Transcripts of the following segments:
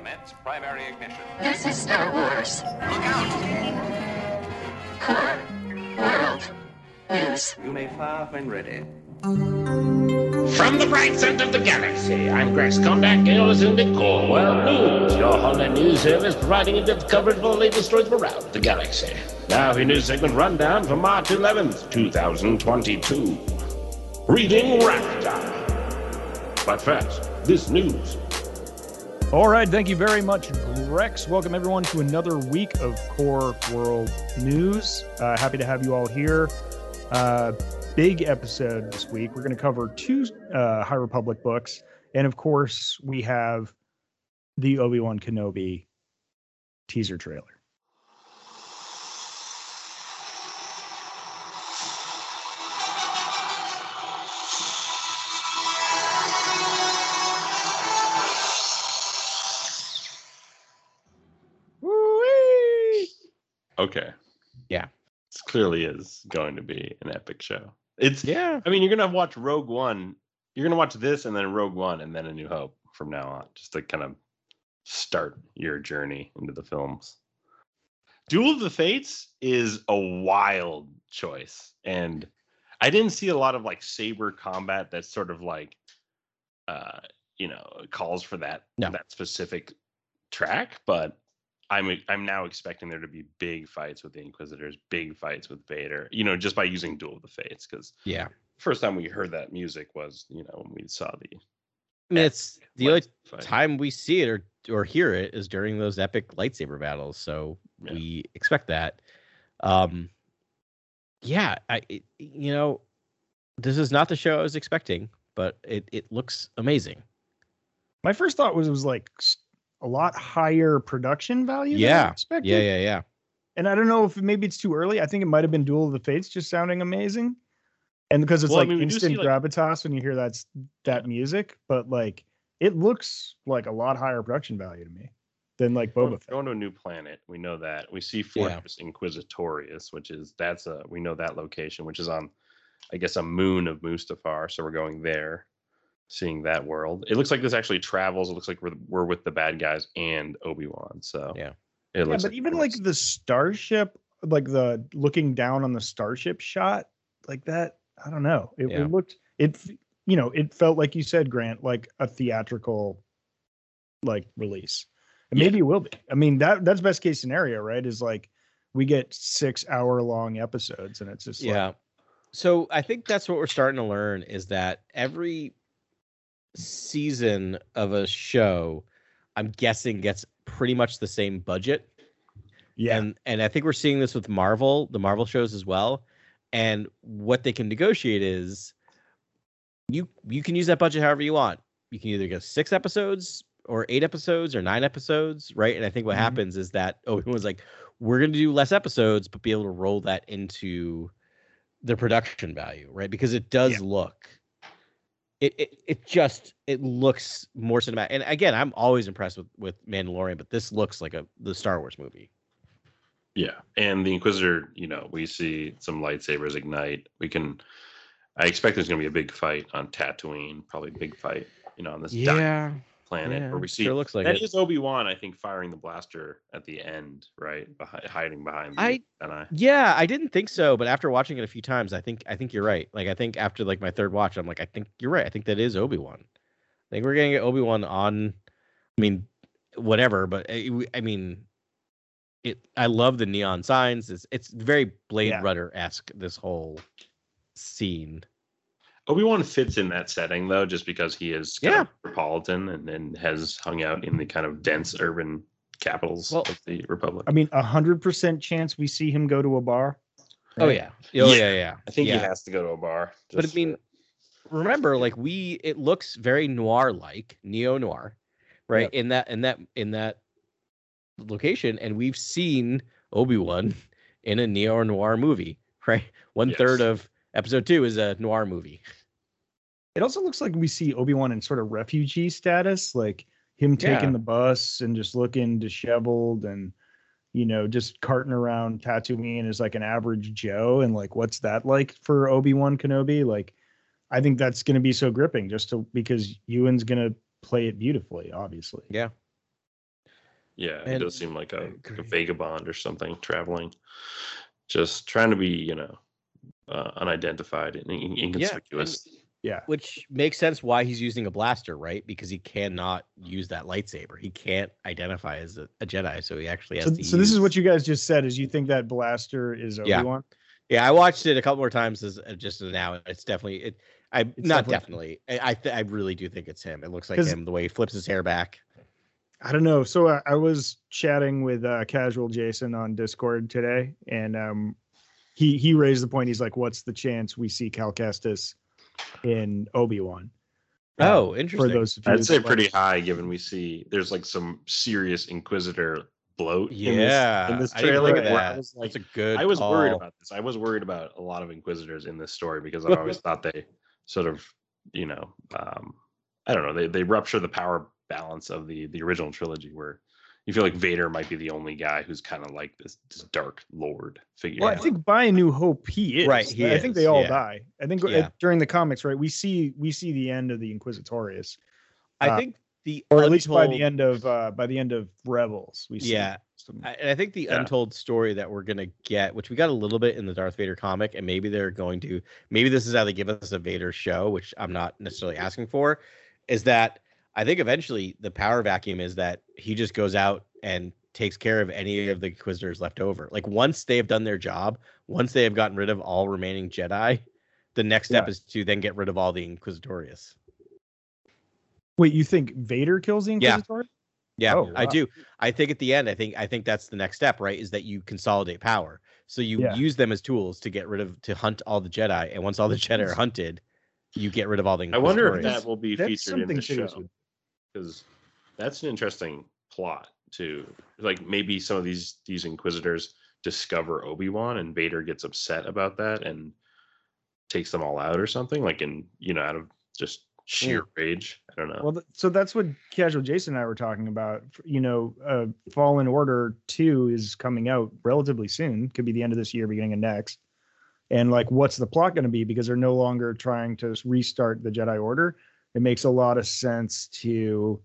Commence primary ignition. This is Star Wars. Look out! Core World News. You may fire when ready. From the bright center of the galaxy, I'm Grex Kondak, and you're listening to Core World News, your Honda news service providing in-depth coverage of all the latest stories from around the galaxy. Now, for your news segment rundown for March 11th, 2022. Reading Raptor. But first, this news. All right, thank you very much, Grex. Welcome everyone to another week of Core World News. Uh, happy to have you all here. Uh, big episode this week. We're going to cover two uh, High Republic books, and of course, we have the Obi Wan Kenobi teaser trailer. Okay. Yeah. This clearly is going to be an epic show. It's Yeah. I mean, you're gonna watch Rogue One. You're gonna watch this and then Rogue One and then A New Hope from now on, just to kind of start your journey into the films. Duel of the Fates is a wild choice, and I didn't see a lot of like saber combat that's sort of like, uh, you know, calls for that No. that specific track, but I'm I'm now expecting there to be big fights with the Inquisitors, big fights with Vader. You know, just by using Duel of the Fates, because Yeah. first time we heard that music was you know when we saw the I mean, it's the only fight. time we see it or or hear it is during those epic lightsaber battles. So Yeah. we expect that. Um, yeah, I it, you know, this is not the show I was expecting, but it it looks amazing. My first thought was it was like s- a lot higher production value. than I Yeah. expected. Yeah, yeah, yeah. and I don't know if maybe it's too early. I think it might have been Duel of the Fates just sounding amazing, and because it's Well, I like mean, instant see, like- gravitas when you hear that's that music, but like it looks like a lot higher production value to me than like Going- Boba Fett. going to a new planet. We know that. We see Yeah. Fortress Inquisitorius, which is that's a we know that location, which is on, I guess, a moon of Mustafar. So we're going there, seeing that world. It looks like this actually travels. It looks like we're we're with the bad guys and Obi Wan. So Yeah. it Yeah, looks but like even like the starship, like the looking down on the starship shot, like that. I don't know. It, Yeah. it looked it. You know, it felt like you said, Grant, like a theatrical, like release. And Yeah. maybe it will be. I mean, that that's best case scenario, right? Is like we get six hour long episodes, and it's just like, Yeah. So I think that's what we're starting to learn is that every season of a show, I'm guessing gets pretty much the same budget. yeah, And and I think we're seeing this with Marvel, the Marvel shows as well. And what they can negotiate is you you can use that budget however you want. You can either get six episodes or eight episodes or nine episodes, right? And I think what Mhm. happens is that Obi was like, we're gonna do less episodes, but be able to roll that into the production value, right? Because it does Yeah. look it, it it just it looks more cinematic. And again, I'm always impressed with with Mandalorian, but this looks like a the Star Wars movie. Yeah, and the Inquisitor, you know, we see some lightsabers ignite. We can. I expect there's going to be a big fight on Tatooine, probably a big fight, you know, on this dying planet yeah, where we see sure looks like that it. is Obi Wan, I think, firing the blaster at the end, right, behind, hiding behind the I- Yeah, I didn't think so, but after watching it a few times, I think I think you're right. Like I think after like my third watch, I'm like, I think you're right. I think that is Obi Wan. I think we're gonna get Obi Wan on. I mean, whatever, but eh, I, I mean, it. I love the neon signs. It's it's very Blade Yeah. Runner esque. This whole scene. Obi Wan fits in that setting though, just because he is kind Yeah. of metropolitan and, and has hung out in the kind of dense urban capitals Well- of the Republic. I mean, a hundred percent chance we see him go to a bar. Oh yeah. Oh Yeah, yeah. Yeah. I think yeah. he has to go to a bar. but I just mean, remember, like we, it looks very noir like neo noir, right? In that, in that, in that location, and we've seen Obi Wan in a neo noir movie, right? One third Yes. of episode two is a noir movie. It also looks like we see Obi Wan in sort of refugee status, like him taking Yeah. the bus and just looking disheveled and you know just carting around Tatooine as like an average Joe. And like, what's that like for Obi Wan Kenobi? Like, I think that's going to be so gripping, just to because Ewan's going to play it beautifully, obviously. Yeah. Yeah, And- he does seem like I a, like a vagabond or something, traveling, just trying to be, you know, uh, unidentified and inconspicuous. Yeah. Which makes sense why he's using a blaster, right? Because he cannot use that lightsaber. He can't identify as a, a Jedi, so he actually has So, to. so this is what you guys just said. Is you think that blaster is Obi Yeah. Wan? Yeah, I watched it a couple more times as uh, just now. It's definitely it. I It's not definitely- definitely. I I, th- I really do think it's him. It looks like him the way he flips his hair back. I don't know. So uh, I was chatting with uh, Casual Jason on Discord today, and um, he he raised the point. He's like, "What's the chance we see Cal Kestis in Obi Wan?" Oh, interesting. for interesting. those of you I'd say that, like- pretty high, given we see there's like some serious Inquisitor bloat. in this- yeah, in this, I trailer. look at where I was like, That's a good. I was worried about this. I was worried about a lot of Inquisitors in this story because I always thought they sort of, you know, um, I don't know, they they rupture the power balance of the the original trilogy where you feel like Vader might be the only guy who's kind of like this, this dark lord figure. Well, I think by A New Hope he is. Right, he I think they all yeah. die. I think uh, Yeah. during the comics, right? We see we see the end of the Inquisitorius, I uh, think the or at least by the end of uh by the end of Rebels. We see Yeah. some- I, and I think the Yeah. untold story that we're gonna get, which we got a little bit in the Darth Vader comic, and maybe they're going to, maybe this is how they give us a Vader show, which I'm not necessarily asking for, is that I think eventually the power vacuum is that he just goes out and takes care of any of the Inquisitors left over. Like once they have done their job, once they have gotten rid of all remaining Jedi, the next step Yeah. is to then get rid of all the Inquisitorius. Wait, you think Vader kills the Yeah. Inquisitor? Yeah, Oh, I do. I think at the end, I think I think that's the next step, right? Is that you consolidate power. So you Yeah. use them as tools to get rid of to hunt all the Jedi, and once all the Jedi are hunted, you get rid of all the. Inquisitors. I wonder if that will be That's featured in the show with- because that's an interesting plot too. Like maybe some of these these Inquisitors discover Obi Wan and Vader gets upset about that and takes them all out or something. Like in you know out of just sheer rage. I don't know. Well, th- so that's what Casual Jason and I were talking about. You know, uh, Fallen Order Two is coming out relatively soon. Could be the end of this year, beginning of next. And like, what's the plot going to be? Because they're no longer trying to restart the Jedi Order. It makes a lot of sense to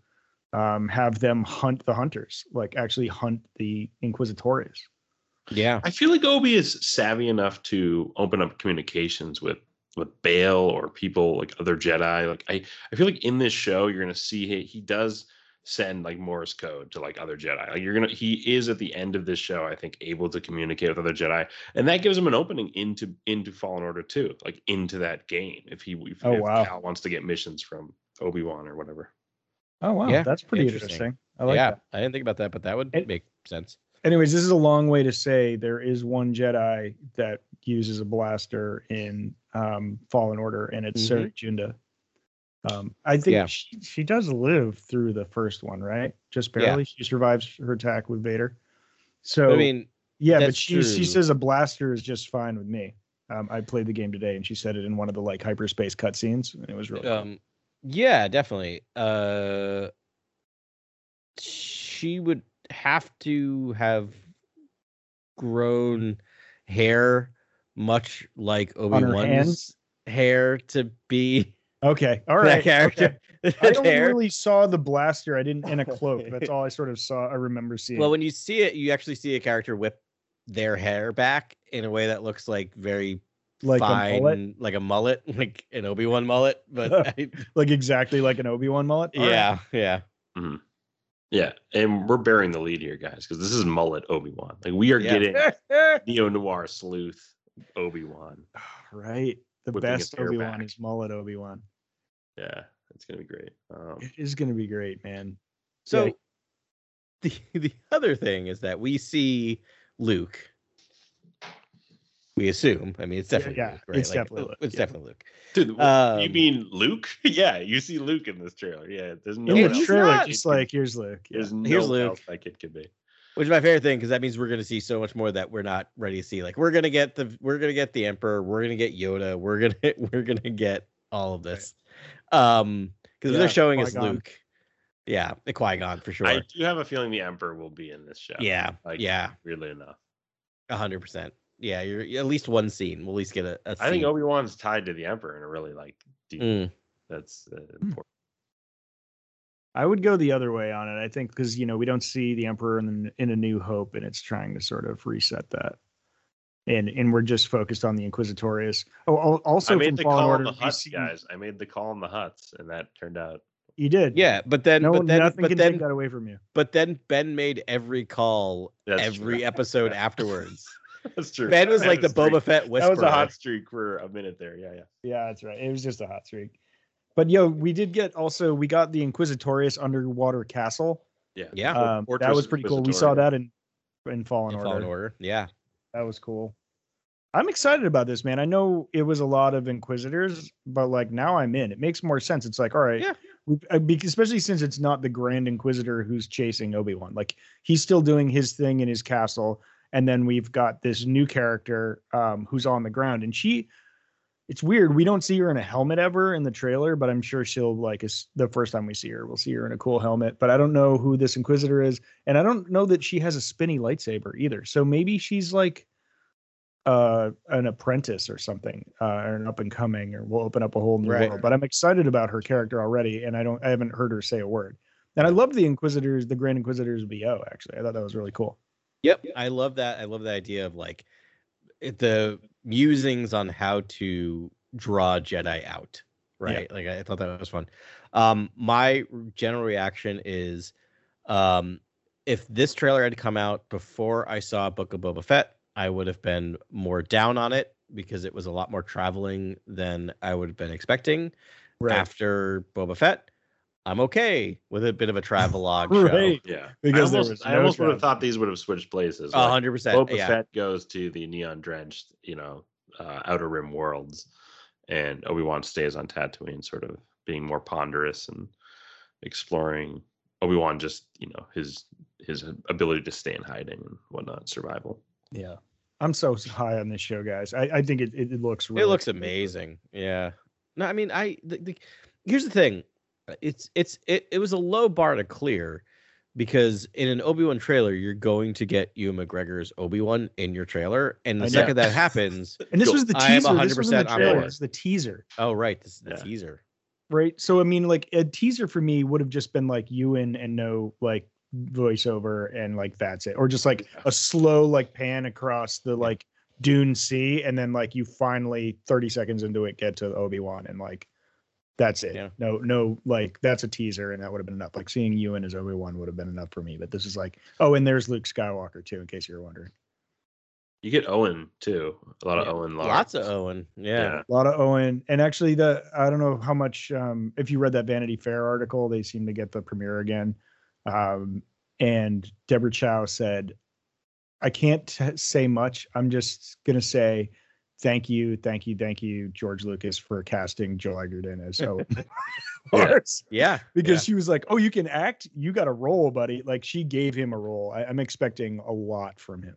um, have them hunt the hunters, like actually hunt the Inquisitorius. Yeah, I feel like Obi is savvy enough to open up communications with with Bail or people like other Jedi. Like I, I feel like in this show you're gonna see he, he does send like Morse code to like other Jedi. Like you're gonna he is at the end of this show, I think, able to communicate with other Jedi, and that gives him an opening into into Fallen Order too, like into that game. If he if, Oh, if wow. Cal wants to get missions from Obi Wan or whatever. Oh wow, Yeah, that's pretty interesting. interesting. I like yeah. that. I didn't think about that, but that would And- make sense. anyways, this is a long way to say there is one Jedi that uses a blaster in um, Fallen Order, and it's Mhm. Cere Junda. Um, I think Yeah. she, she does live through the first one, right? Just Yeah. barely. She survives her attack with Vader. So I mean, yeah, but she she says a blaster is just fine with me. Um, I played the game today, and she said it in one of the like hyperspace cutscenes, and it was really. cool. um, yeah, definitely. Uh, she would have to have grown hair much like Obi Wan's hair to be Okay, All right. that right. character. I That only really saw the blaster. I didn't in a cloak. That's all I sort of saw. I remember seeing. Well, when you see it, you actually see a character whip their hair back in a way that looks like very like a fine, mullet, like a mullet, like an Obi Wan mullet. But I, like exactly like an Obi Wan mullet. All right. yeah, yeah, mm-hmm. Yeah, and we're bearing the lead here, guys, because this is mullet Obi Wan. Like we are Yeah. getting neo noir sleuth Obi Wan. right. The best Obi Wan is mullet Obi Wan. Yeah, it's gonna be great. Um, It is going to be great, man. So Yeah. the the other thing is that we see Luke. We assume. I mean, it's definitely yeah, Luke, right? it's definitely Luke, It's yeah. definitely Luke. dude, you Um, mean Luke? yeah, you see Luke in this trailer. Yeah, there's no In one else trailer, that just like here's Luke. Yeah. there's no Here's one Luke. else that kid could be. Which is my favorite thing because that means we're going to see so much more that we're not ready to see. Like we're going to get the we're going to get the Emperor. We're going to get Yoda. We're going to we're going to get all of this. Um, because Yeah, they're showing us Qui-Gon. Luke. Yeah, the Qui Gon for sure. I do have a feeling the Emperor will be in this show. yeah, like, yeah, really enough. a hundred percent. Yeah, you're at least one scene. We'll at least get a. a I think scene. Obi Wan's tied to the Emperor in a really like deep. Mm. That's uh, Hmm. important. I would go the other way on it. I think because you know we don't see the Emperor in, in A New Hope, and it's trying to sort of reset that, and and we're just focused on the Inquisitorius. Oh, also I from made the Fallen call Order, on the you Hutts, guys. I made the call on the Hutts, and that turned out. You did, Yeah, but then No, but then nothing but can then take that away from you. but then Ben made every call That's every true. episode afterwards. That's true. Ben was I like had the streak. Boba Fett whisperer. That was a hot streak for a minute there. Yeah, yeah. Yeah, that's right. It was just a hot streak. But yo, we did get also we got the Inquisitorius underwater castle. Yeah. Yeah. Um, that was pretty cool. We saw that in in Fallen in Order. Fallen Order. Yeah. That was cool. I'm excited about this, man. I know it was a lot of Inquisitors, but like now I'm in. It makes more sense. It's like, all right, Yeah. we, uh, especially since it's not the Grand Inquisitor who's chasing Obi Wan. Like he's still doing his thing in his castle, and then we've got this new character um, who's on the ground, and she. It's weird. We don't see her in a helmet ever in the trailer, but I'm sure she'll like is the first time we see her, we'll see her in a cool helmet. But I don't know who this Inquisitor is, and I don't know that she has a spinny lightsaber either. So maybe she's like uh an apprentice or something uh or an up and coming or we'll open up a whole new Right. world but i'm excited about her character already and i don't i haven't heard her say a word and i love the inquisitors the grand inquisitors bo actually i thought that was really cool Yep. I love that. I love the idea of like the musings on how to draw Jedi out. Right. Like I thought that was fun. Um, my general reaction is um if this trailer had come out before I saw Book of Boba Fett, I would have been more down on it because it was a lot more traveling than I would have been expecting. After Boba Fett, I'm okay with a bit of a travelogue show. Yeah. Because I there almost, was I almost would have thought these would have switched places. A like, hundred percent. Boba Yeah. Fett goes to the neon drenched, you know, uh, outer rim worlds, and Obi Wan stays on Tatooine, sort of being more ponderous and exploring. Obi Wan just, you know, his his ability to stay in hiding and whatnot, survival. yeah i'm so high on this show guys i, I think it, it, it looks really it looks cool. amazing yeah no i mean i the, the, here's the thing it's it's it, it was a low bar to clear because in an obi-wan trailer you're going to get Ewan mcgregor's obi-wan in your trailer. And the second that happens and this was the teaser. This wasn't 100% the trailer. the teaser. Oh right. This is the Yeah. teaser. Right. So i mean like a teaser for me would have just been like ewan and no like voiceover and like that's it. Or just like a slow like pan across the like dune sea. And then like you finally 30 seconds into it get to obi-wan and like that's it Yeah. no no like that's a teaser and that would have been enough like seeing ewan as obi-wan would have been enough for me but this is like oh and there's luke skywalker too in case you're wondering You get Owen too. A lot of Owen. lots of Lars. owen yeah, a lot of Owen, and actually, the I don't know how much. Um, if you read that Vanity Fair article, they seem to get the premiere again. Um, and Deborah Chow said, "I can't t- say much. I'm just gonna say." Thank you, thank you, thank you, George Lucas, for casting Joel Edgerton as Owen. Lars. yeah because she was like, "Oh, you can act. You got a role, buddy." Like she gave him a role. I, I'm expecting a lot from him.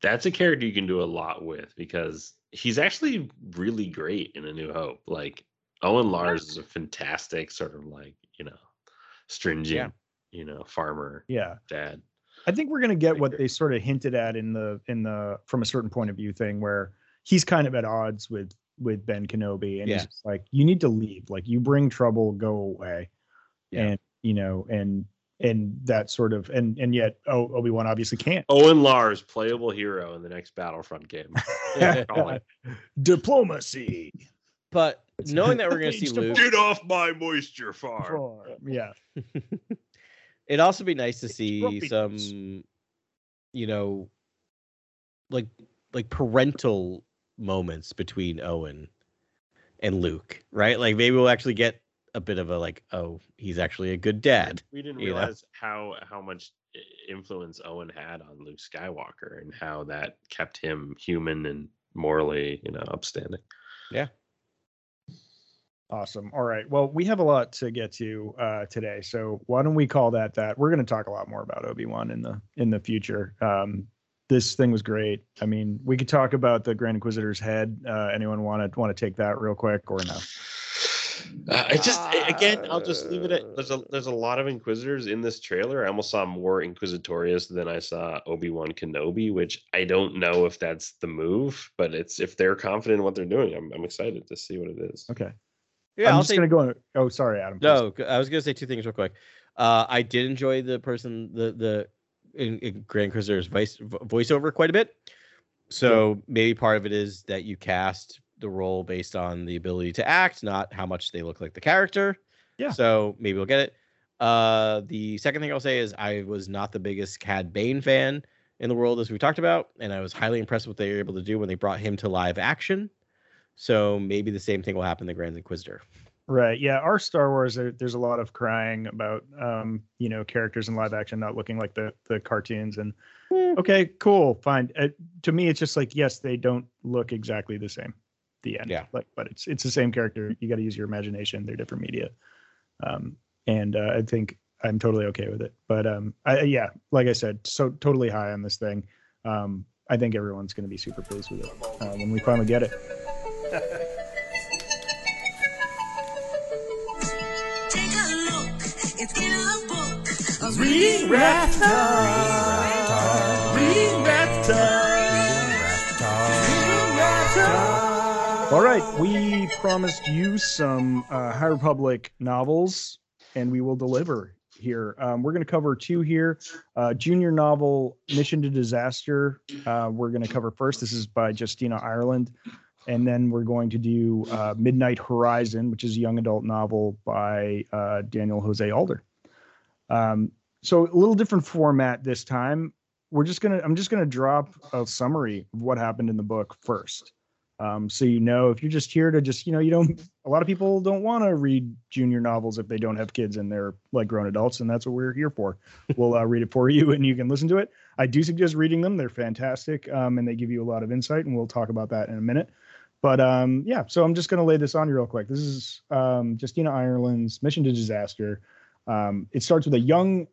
That's a character you can do a lot with because he's actually really great in A New Hope. Like Owen Lars is a fantastic sort of like you know stringent, you know farmer Yeah. dad. I think we're gonna get what they sort of hinted at in the in the from a certain point of view thing where he's kind of at odds with with Ben Kenobi and Yeah. he's like you need to leave like you bring trouble go away Yeah. and you know and and that sort of and and yet oh Obi Wan obviously can't Owen Lars, playable hero in the next Battlefront game. Calling. diplomacy but knowing that we're going to see Page to luke Get off my moisture farm. Farm. yeah it'd also be nice to see some you know like like parental moments between owen and luke right like maybe we'll actually get a bit of a like oh he's actually a good dad We didn't you know? realize how how much influence Owen had on Luke Skywalker and how that kept him human and morally, you know, upstanding. Awesome. All right. Well, we have a lot to get to uh, today, so why don't we call that that? We're going to talk a lot more about Obi Wan in the in the future. Um, this thing was great. I mean, we could talk about the Grand Inquisitor's head. Uh, anyone want to want to take that real quick or no? Uh, I just again, I'll just leave it at there's a there's a lot of Inquisitors in this trailer. I almost saw more Inquisitorius than I saw Obi Wan Kenobi, which I don't know if that's the move, but it's if they're confident in what they're doing, I'm I'm excited to see what it is. Okay. Yeah, I'm I'll just say gonna go. On, oh, sorry, Adam. please. No, g- I was gonna say two things real quick. Uh, I did enjoy the person the the in, in Grand Inquisitor's voice voiceover quite a bit. So maybe part of it is that you cast the role based on the ability to act, not how much they look like the character. Yeah. So maybe we'll get it. Uh, the second thing I'll say is I was not the biggest Cad Bane fan in the world as we talked about, and I was highly impressed with what they were able to do when they brought him to live action. So maybe the same thing will happen to Grand Inquisitor. Right. Yeah. Our Star Wars, there's a lot of crying about, um, you know, characters in live action not looking like the the cartoons. And okay, cool, fine. Uh, to me, it's just like yes, they don't look exactly the same. The end. Yeah. Like, but it's it's the same character. You got to use your imagination. They're different media. Um, and uh, I think I'm totally okay with it. But um, I, yeah, like I said, so totally high on this thing. Um, I think everyone's going to be super pleased with it uh, when we finally get it. Take a look, it's in a book. Reading Rat Talk. Reading Rat Talk. All right, we promised you some uh, High Republic novels, and we will deliver here. Um, we're going to cover two here. Uh, junior novel Mission to Disaster. Uh, we're going to cover first. This is by Justina Ireland, and then we're going to do uh, Midnight Horizon, which is a young adult novel by uh, Daniel Jose Older. Um, so a little different format this time. We're just gonna. I'm just gonna drop a summary of what happened in the book first um, so you know if you're just here to just you know you don't a lot of people don't want to read junior novels if they don't have kids and they're like grown adults and that's what we're here for we'll uh, read it for you and you can listen to it i do suggest reading them they're fantastic um, and they give you a lot of insight and we'll talk about that in a minute but um, yeah so i'm just going to lay this on you real quick this is um, justina ireland's mission to disaster um, it starts with a young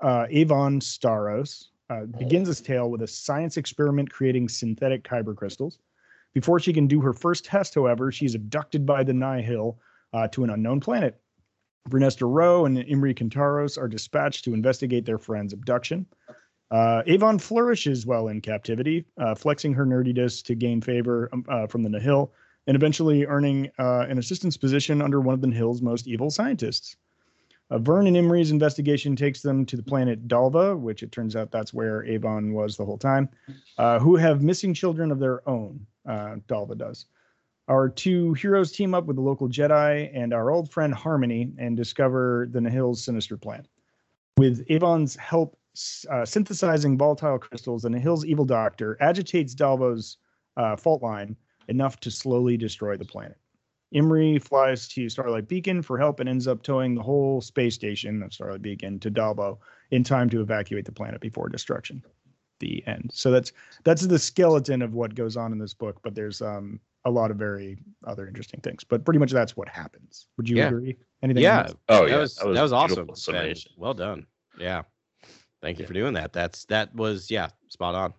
uh, avon starros uh, begins his tale with a science experiment creating synthetic kyber crystals before she can do her first test, however, she's abducted by the Nihil uh, to an unknown planet. Vernestra Rwoh and Imri Cantaros are dispatched to investigate their friend's abduction. Uh, Avon flourishes well in captivity, uh, flexing her nerdiness to gain favor um, uh, from the Nihil, and eventually earning uh, an assistant's position under one of the Nihil's most evil scientists. Uh, Vern and Imri's investigation takes them to the planet Dalva, which it turns out that's where Avon was the whole time, who have missing children of their own. Dalva does. Our two heroes team up with the local Jedi and our old friend Harmony and discover the Nihil's sinister plan. With Avon's help uh, synthesizing volatile crystals, and the Nihil's evil doctor agitates Dalva's uh, fault line enough to slowly destroy the planet. Imri flies to Starlight Beacon for help and ends up towing the whole space station of Starlight Beacon to Dalbo in time to evacuate the planet before destruction. The end. So that's that's the skeleton of what goes on in this book, but there's um a lot of very other interesting things. But pretty much that's what happens. Would you Yeah. agree? Anything? yeah, else? Oh, that yeah, was that was that was awesome. beautiful summation. Ben. Well done. Yeah, thank you Yeah. for doing that. That's that was yeah, spot on.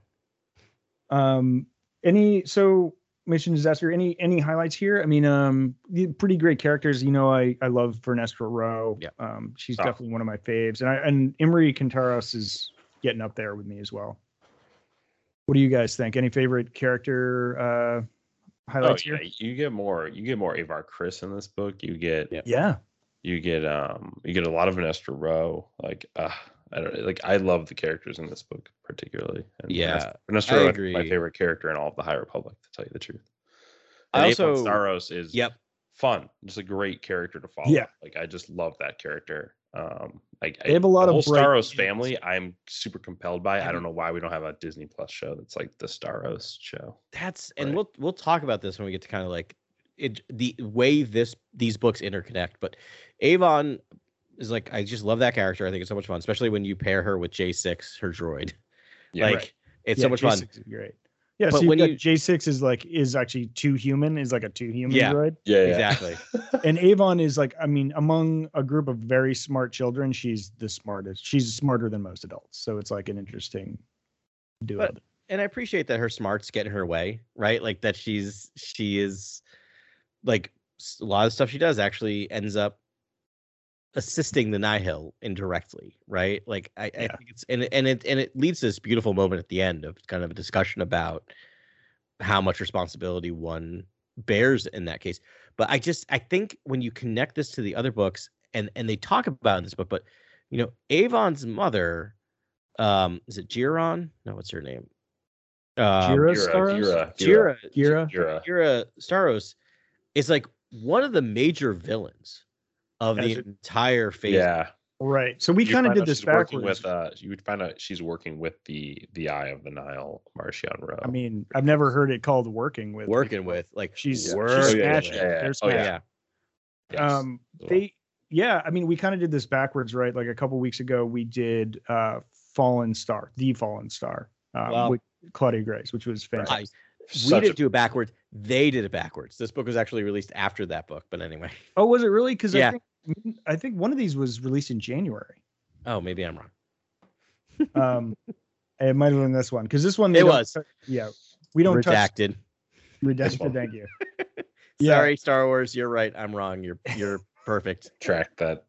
Um, any so mission disaster? Any any highlights here? I mean, um, pretty great characters. You know, I I love Vernestra Rwoh. Yeah. Um, she's Oh. definitely one of my faves, and I and Imri Cantaros is getting up there with me as well. What do you guys think? Any favorite character uh Oh, highlights yeah, here? you get more. You get more Avar Kriss in this book. You get Yeah. Yeah. you get um you get a lot of Vanessa Rowe. Like uh, I don't like I love the characters in this book particularly. And Yeah, Vanessa I Rowe is my favorite character in all of the High Republic, to tell you the truth. I And Avon also- Starros is Yep. fun, just a great character to follow. Yeah. like I just love that character. Um, like They have a lot the of whole Starros family. I'm super compelled by. I don't know why we don't have a Disney Plus show that's like the Starros show. That's and we'll we'll talk about this when we get to kind of like it the way this these books interconnect. But Avon is like I just love that character. I think it's so much fun, especially when you pair her with J6, her droid. Yeah, like right. it's Yeah, so much fun. J6 is great. Yeah, But so when when you- J six is like is actually two human, is like a two human Yeah. droid. yeah, yeah. Exactly. and Avon is like, I mean, among a group of very smart children, she's the smartest. She's smarter than most adults. So it's like an interesting duo. But- and I appreciate that her smarts get in her way, right? Like that she's she is like a lot of stuff she does actually ends up assisting the Nihil indirectly, right? Like I, I think it's and it- and it and it leads to this beautiful moment at the end of kind of a discussion about how much responsibility one bears in that case. But I just I think when you connect this to the other books and and they talk about in this book, but you know, Avon's mother, um, is it Giron? No, what's her name? Um, Jira Gira, Starros? Gira, Jira, Gira? Gira. Jira Starros is like one of the major villains of the it- entire phase. Yeah. Right. So we kind of did this backwards. with uh you would find out she's working with the the eye of the Nihil, Marchion Ro. I mean, I've never heard it called working with. Working with like She's, working she's Oh, yeah, yeah, smashing. yeah, yeah. They're Oh, yeah. smashing. Yes. Um, they, yeah, I mean, we kind of did this backwards, right? Like a couple weeks ago, we did uh Fallen Star, The Fallen Star, um, Wow. with Claudia Gray, which was fantastic. we didn't do it backwards. They did it backwards. This book was actually released after that book, but anyway. Oh, was it really? Because Yeah. I think I think one of these was released in January. Oh, maybe I'm wrong. Um, it might have been this one because this one they It was. yeah, we don't touch Redacted. redacted. Thank you. Yeah. Sorry, Star Wars. You're right. I'm wrong. You're you're perfect. track that.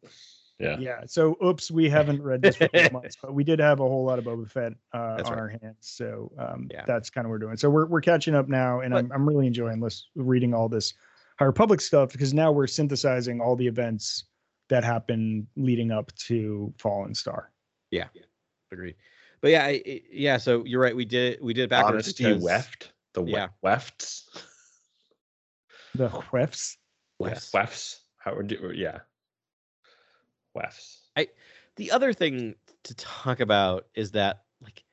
Yeah. Yeah. So, oops, we haven't read this for eight months, but we did have a whole lot of Boba Fett uh, on right. our hands. So um, Yeah. that's kind of what we're doing. So we're we're catching up now, and But- I'm I'm really enjoying this reading all this High Republic stuff because now we're synthesizing all the events that happened leading up to Fallen Star. Yeah. Agreed. But yeah, I, I- yeah. So you're right. We did we did it backwards. Honesty because- weft. The we- Yeah. wefts. The Huefs. Yes. Wefts. How would you yeah. Wefts. the other thing to talk about is that like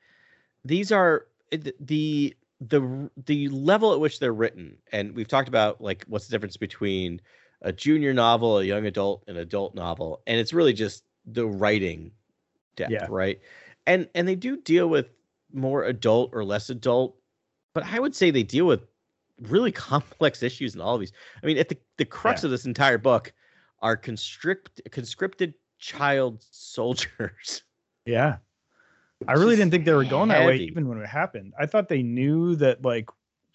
these are eh, the the the level at which they're written and we've talked about like what's the difference between a junior novel a young adult an adult novel and it's really just the writing depth Yeah. right and and they do deal with more adult or less adult but i would say they deal with really complex issues in all of these i mean at the the crux of this entire book are constrict conscripted child soldiers Yeah. I really didn't think they were going that way even when it happened. I thought they knew that like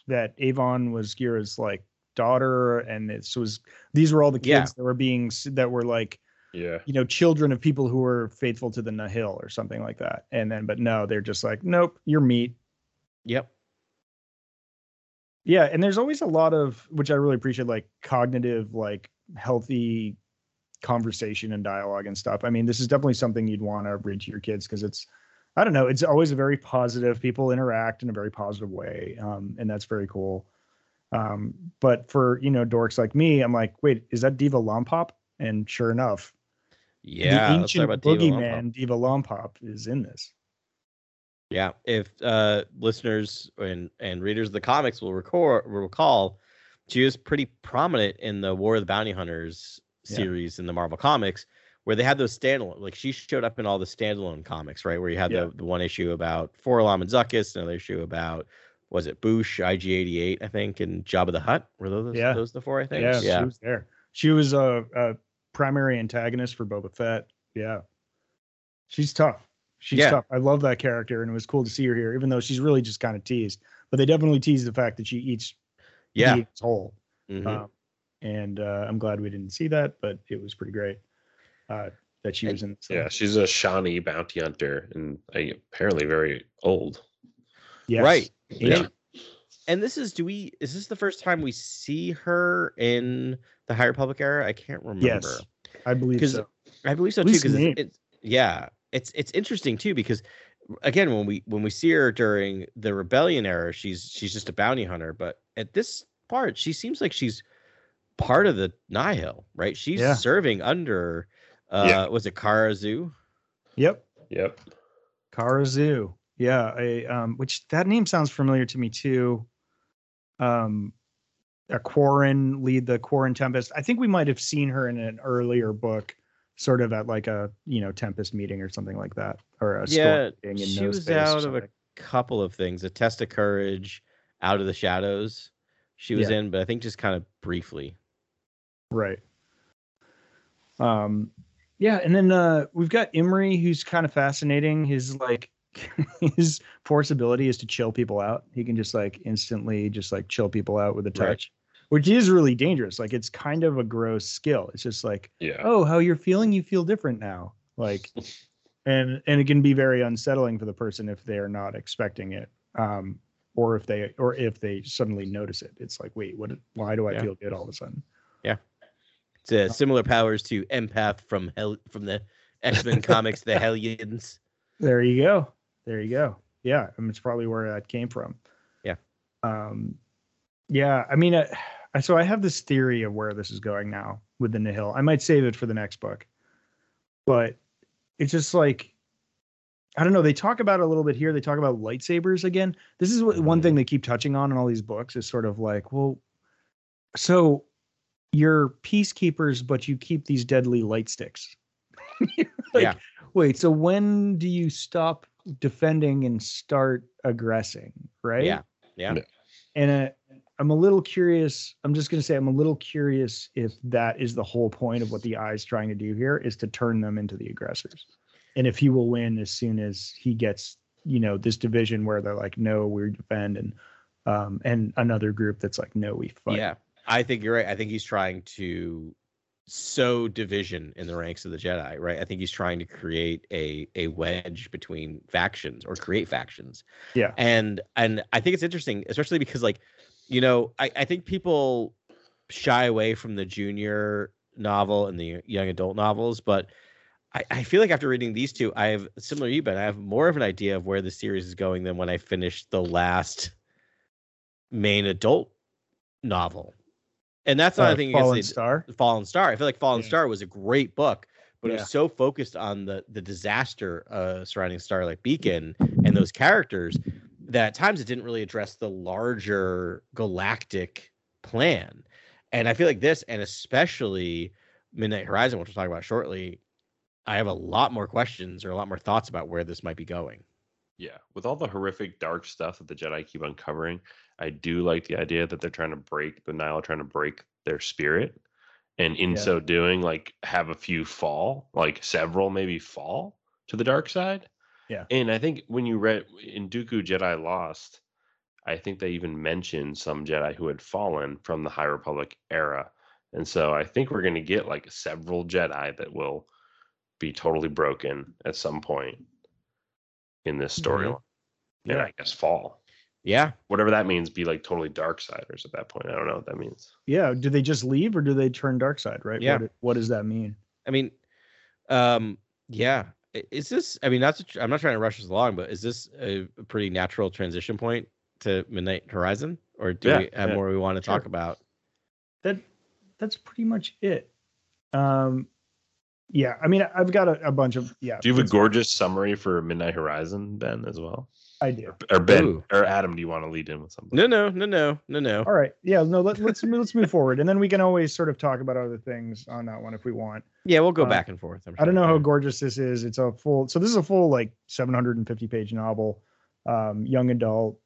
that Avon was Gira's like daughter and this was these were all the kids Yeah. that were being that were like Yeah. you know children of people who were faithful to the Nihil or something like that. And then but no, they're just like nope, you're meat. yep Yeah, and there's always a lot of which I really appreciate like cognitive like healthy conversation and dialogue and stuff. I mean, this is definitely something you'd want to read to your kids because it's I don't know, it's always a very positive people interact in a very positive way. Um and that's very cool. Um but for, you know, dorks like me, I'm like, "Wait, is that Deva Lompop?" And sure enough, yeah the ancient about Deva Lompop. boogeyman Deva Lompop is in this. Yeah, if uh, listeners and and readers of the comics will record will recall, she was pretty prominent in the War of the Bounty Hunters Yeah. series in the Marvel comics, where they had those standalone. Like she showed up in all the standalone comics, right? Where you had Yeah. the, the one issue about 4-LOM and Zuckuss, another issue about was it Boosh, IG88, I think, and Jabba the Hutt. Were those Yeah. those the four? I think. Yeah, yeah. she was there. She was a, a primary antagonist for Boba Fett. Yeah, she's tough. She's Yeah. tough. I love that character, and it was cool to see her here, even though she's really just kind of teased. But they definitely teased the fact that she eats yeah. beings whole. mhm. Um, and uh, I'm glad we didn't see that, but it was pretty great uh, that she And- was in. This Yeah. She's a Shawnee bounty hunter and uh, apparently very old. Yes. Right. Yeah. And this is do we is this the first time we see her in the High Republic era? I can't remember. Yes, I believe 'Cause so. I believe so too. Because it's, it's yeah, it's it's interesting too because again when we when we see her during the rebellion era, she's she's just a bounty hunter. But at this part, she seems like she's part of the Nihil, right? She's Yeah. serving under uh Yeah. was it Kara Xoo? Yep. Yep. Kara Xoo. Yeah, I um which that name sounds familiar to me too. Um a Quarren lead the Quarren Tempest. I think we might have seen her in an earlier book, sort of at like a you know Tempest meeting or something like that. Or a Yeah, she was out of a couple of things. A test of courage, out of the shadows. She was Yeah. in, but I think just kind of briefly. Right. Um yeah, and then uh we've got Imri who's kind of fascinating. His like his force ability is to chill people out. He can just like instantly just like chill people out with a touch. Which is really dangerous. Like it's kind of a gross skill. It's just like, Yeah. oh, how you're feeling, you feel different now. Like and and it can be very unsettling for the person if they are not expecting it. Um or if they or if they suddenly notice it. It's like, wait, what why do I Yeah. feel good all of a sudden? Yeah, it's uh, similar powers to empath from Hell from the X Men comics, the Hellions. There you go. There you go. Yeah, I mean, it's probably where that came from. Yeah. Um, yeah. I mean, uh, I so I have this theory of where this is going now with the Nihil. I might save it for the next book, but it's just like I don't know. They talk about it a little bit here. They talk about lightsabers again. This is what, one thing they keep touching on in all these books is sort of like, well, so you're peacekeepers, but you keep these deadly light sticks. Like, Yeah. Wait, so when do you stop defending and start aggressing? Right. Yeah. Yeah. Yeah. And uh, I'm a little curious. I'm just going to say I'm a little curious if that is the whole point of what the eye's trying to do here is to turn them into the aggressors. And if he will win as soon as he gets, you know, this division where they're like, no, we defend, and um, and another group that's like, no, we fight. Yeah, I think you're right. I think he's trying to sow division in the ranks of the Jedi, right? I think he's trying to create a a wedge between factions or create factions. Yeah. And and I think it's interesting, especially because like, you know, I, I think people shy away from the junior novel and the young adult novels, but I, I feel like after reading these two, I have similar to you, but I have more of an idea of where the series is going than when I finished the last main adult novel. And that's not Uh, a thing Fallen against Star. Fallen Star. I feel like Fallen Yeah. Star was a great book, but it was so focused on the the disaster uh, surrounding Starlight Beacon and those characters that at times it didn't really address the larger galactic plan. And I feel like this, and especially Midnight Horizon, which we'll talk about shortly, I have a lot more questions or a lot more thoughts about where this might be going. Yeah, with all the horrific dark stuff that the Jedi keep uncovering, I do like the idea that they're trying to break the Nihil, trying to break their spirit, and in Yeah. so doing, like have a few fall, like several maybe fall to the dark side. Yeah. and I think when you read in Dooku Jedi Lost, I think they even mentioned some Jedi who had fallen from the High Republic era, and so I think we're going to get like several Jedi that will be totally broken at some point in this Mhm. storyline. And Yeah. I guess fall. Yeah. Whatever that means, be like totally dark siders at that point. I don't know what that means. Yeah. Do they just leave or do they turn dark side? Right. Yeah. What, what does that mean? I mean, um, yeah. I- Is this? I mean, not. To, I'm not trying to rush this along, but is this a a pretty natural transition point to Midnight Horizon, or do Yeah, we have yeah, more we want to talk about? That that's pretty much it. Um, yeah. I mean, I've got a, a bunch of yeah. Do you have a it's- gorgeous summary for Midnight Horizon, Ben, as well? I do. Or Ben Ooh. or Adam, do you want to lead in with something? No, no, no, no, no, no. All right. Yeah. No. Let, let's let's move forward, and then we can always sort of talk about other things on that one if we want. Yeah, we'll go Uh, back and forth. I'm I don't know how gorgeous this is. It's a full. So this is a full like 750 page novel, um, young adult.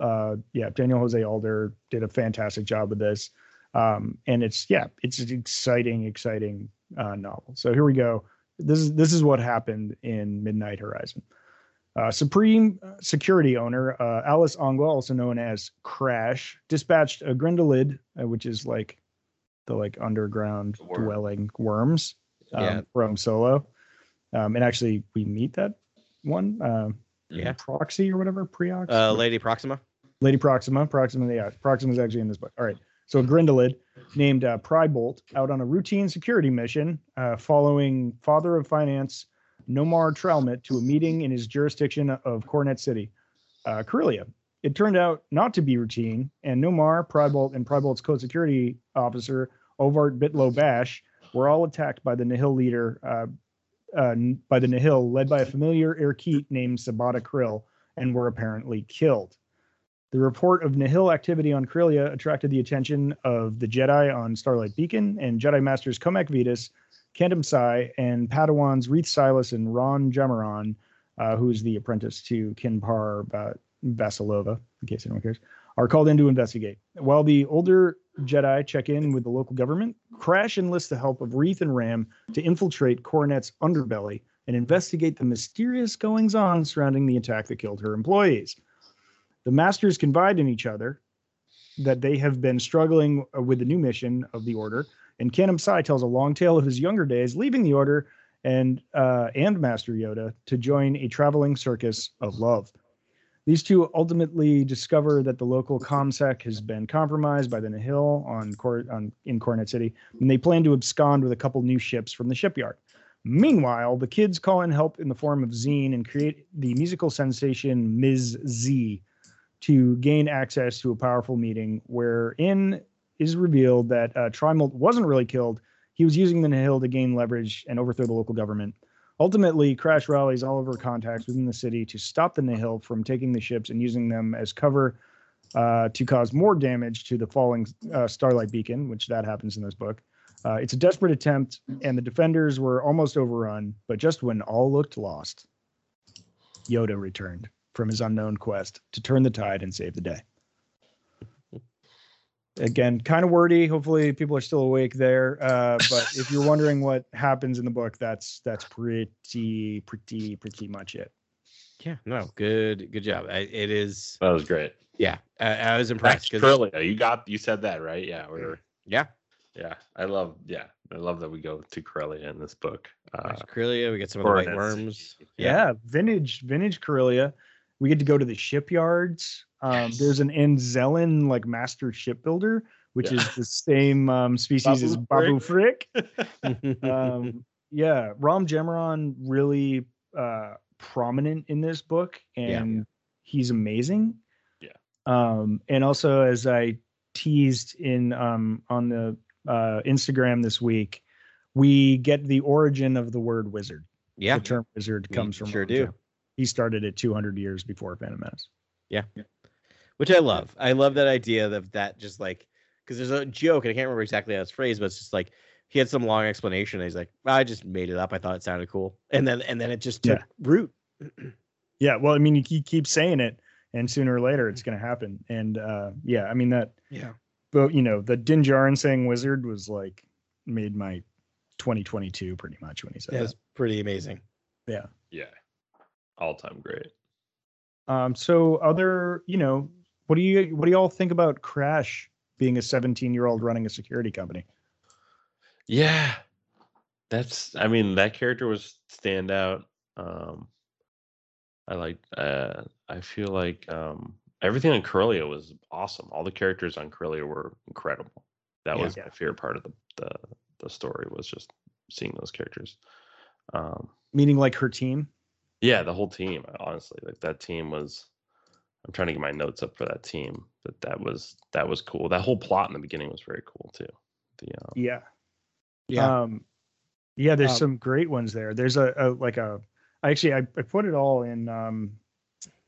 Uh, yeah, Daniel Jose Older did a fantastic job with this, um, and it's yeah, it's an exciting, exciting uh, novel. So here we go. This is this is what happened in Midnight Horizon. Uh, Supreme security owner uh, Alice Ongwa, also known as Crash, dispatched a Grindalid, uh, which is like the like underground Worm. dwelling worms um, Yeah. from Solo. Um, and actually, we meet that one, um, Yeah. Proxy or whatever, Preox, Uh, Lady Proxima. Lady Proxima. Proxima, yeah, Proxima is actually in this book. All right. So a Grindalid named uh, Prybolt out on a routine security mission uh, following Father of Finance Nomar Trelmet to a meeting in his jurisdiction of Coronet City, uh, Corellia. It turned out not to be routine, and Nomar, Prybolt, and Prybolt's co-security officer, Ovart Bitlow Bash, were all attacked by the Nihil leader, uh, uh, by the Nihil, led by a familiar Erkit named Sabata Krill, and were apparently killed. The report of Nihil activity on Corellia attracted the attention of the Jedi on Starlight Beacon and Jedi Masters Cohmac Vitus, Kantam Sy, and Padawans Reath Silas and Ram Jomaram, uh, who's the apprentice to Kinpar Ba- Vasilova, in case anyone cares, are called in to investigate. While the older Jedi check in with the local government, Crash enlists the help of Reeth and Ram to infiltrate Coronet's underbelly and investigate the mysterious goings on surrounding the attack that killed her employees. The masters confide in each other that they have been struggling uh, with the new mission of the Order, and Kantam Sy tells a long tale of his younger days leaving the Order and uh, and Master Yoda to join a traveling circus of love. These two ultimately discover that the local comsec has been compromised by the Nihil on, Cor- on in Coronet City, and they plan to abscond with a couple new ships from the shipyard. Meanwhile, the kids call in help in the form of Zeen and create the musical sensation Ms. Z to gain access to a powerful meeting wherein is revealed that uh, Trimolt wasn't really killed. He was using the Nihil to gain leverage and overthrow the local government. Ultimately, Crash rallies all of her contacts within the city to stop the Nihil from taking the ships and using them as cover uh, to cause more damage to the falling uh, Starlight Beacon, which that happens in this book. Uh, it's a desperate attempt, and the defenders were almost overrun. But just when all looked lost, Yoda returned from his unknown quest to turn the tide and save the day. Again, kind of wordy. Hopefully, people are still awake there. Uh, but if you're wondering what happens in the book, that's that's pretty, pretty, pretty much it. Yeah, no, good, good job. I, it is. That was great. Yeah, I, I was That's impressed. 'cause- Corellia. You got you said that right? Yeah, we're Yeah, yeah. I love yeah. I love that we go to Corellia in this book. Uh, there's Corellia. We get some of the white worms. City. Yeah, vintage, vintage Corellia. We get to go to the shipyards. Um. There's an Anzellan like master shipbuilder, which Yeah. is the same um, species as Babu Babu Frick. um, yeah, Ram Jomaram really uh, prominent in this book, Yeah. and he's amazing. Yeah. Um, and also, as I teased in um, on the uh, Instagram this week, we get the origin of the word wizard. yeah, The term wizard we comes from sure Rom do. He started it 200 years before Phantom Menace. Yeah, which I love. I love that idea of that just like because there's a joke and I can't remember exactly how it's phrased, but it's just like he had some long explanation. And he's like, I just made it up. I thought it sounded cool, and then and then it just took Yeah. root. Yeah, well, I mean, you keep, keep saying it, and sooner or later it's going to happen. And uh, yeah, I mean that. Yeah. But you know, the Din Djarin saying wizard was like made my 2022 pretty much when he said That's pretty amazing. Yeah. Yeah. All time great. Um. So other, you know, what do you what do y'all think about Crash being a 17 year old running a security company? Yeah. That's I mean, that character was standout. Um I like uh I feel like um everything on Corellia was awesome. All the characters on Corellia were incredible. That Yeah. was my favorite part of the, the the story was just seeing those characters. Um Meaning like her team. Yeah, the whole team, honestly. Like that team was I'm trying to get my notes up for that team, but that was that was cool. That whole plot in the beginning was very cool too. The um, Yeah. Yeah. Um, yeah, there's Um, some great ones there. There's a, a like a I actually I, I put it all in um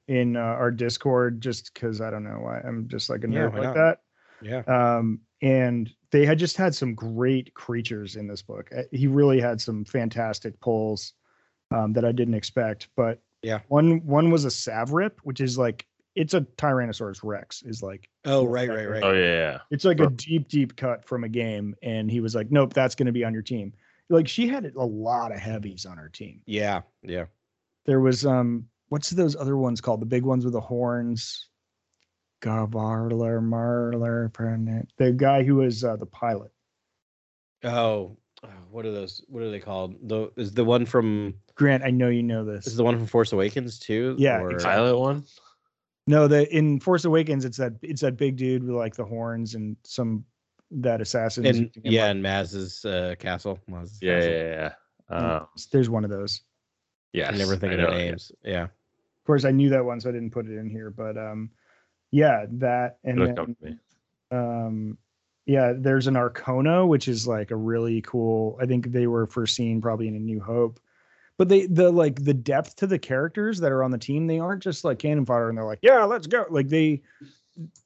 in uh, our Discord just because I don't know why I'm just like a Yeah, nerd why like not? that. yeah. Um, and they had just had some great creatures in this book. Uh, He really had some fantastic pulls um, that I didn't expect. But Yeah. one one was a Savrip, which is like it's a Tyrannosaurus Rex. Is like Oh right, right, right. Oh yeah, yeah. it's like a deep, deep cut from a game. And he was like, nope, that's going to be on your team. Like she had a lot of heavies on her team. Yeah, yeah. There was, um, what's those other ones called? The big ones with the horns. Gavarler, Marler, Pernet. The guy who was uh, the pilot. Oh, oh, what are those? What are they called? The is the one from Grant, I know you know this. is the one from Force Awakens too? Yeah, Or- exactly. Pilot one? No, the in Force Awakens, it's that it's that big dude with like the horns and some that assassin. and yeah, and Maz's uh, castle. Maz's Yeah, castle. yeah, yeah. yeah. Um, there's one of those. Yeah, I never think I of the know, yeah. names. Yeah. Of course, I knew that one, so I didn't put it in here. But um, yeah, that and then, come to me. um yeah there's an arcona which is like a really cool i think they were first seen probably in a new hope. But they the like the depth to the characters that are on the team they aren't just like cannon fodder and they're like yeah let's go. Like they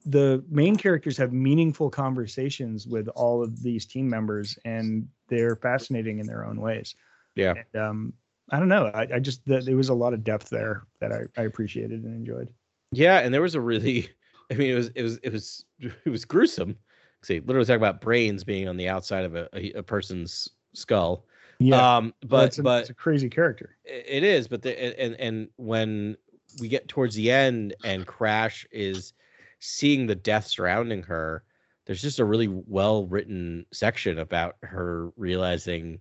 the main characters have meaningful conversations with all of these team members and they're fascinating in their own ways. Yeah. and, um i don't know. I, I just that there was a lot of depth there that I, I appreciated and enjoyed. Yeah, and there was a really, I mean, it was it was it was it was gruesome. See, literally talk about brains being on the outside of a, a, a person's skull. yeah Um, but but it's a, but it's a crazy character it is. But the and and when we get towards the end and Crash is seeing the death surrounding her, there's just a really well written section about her realizing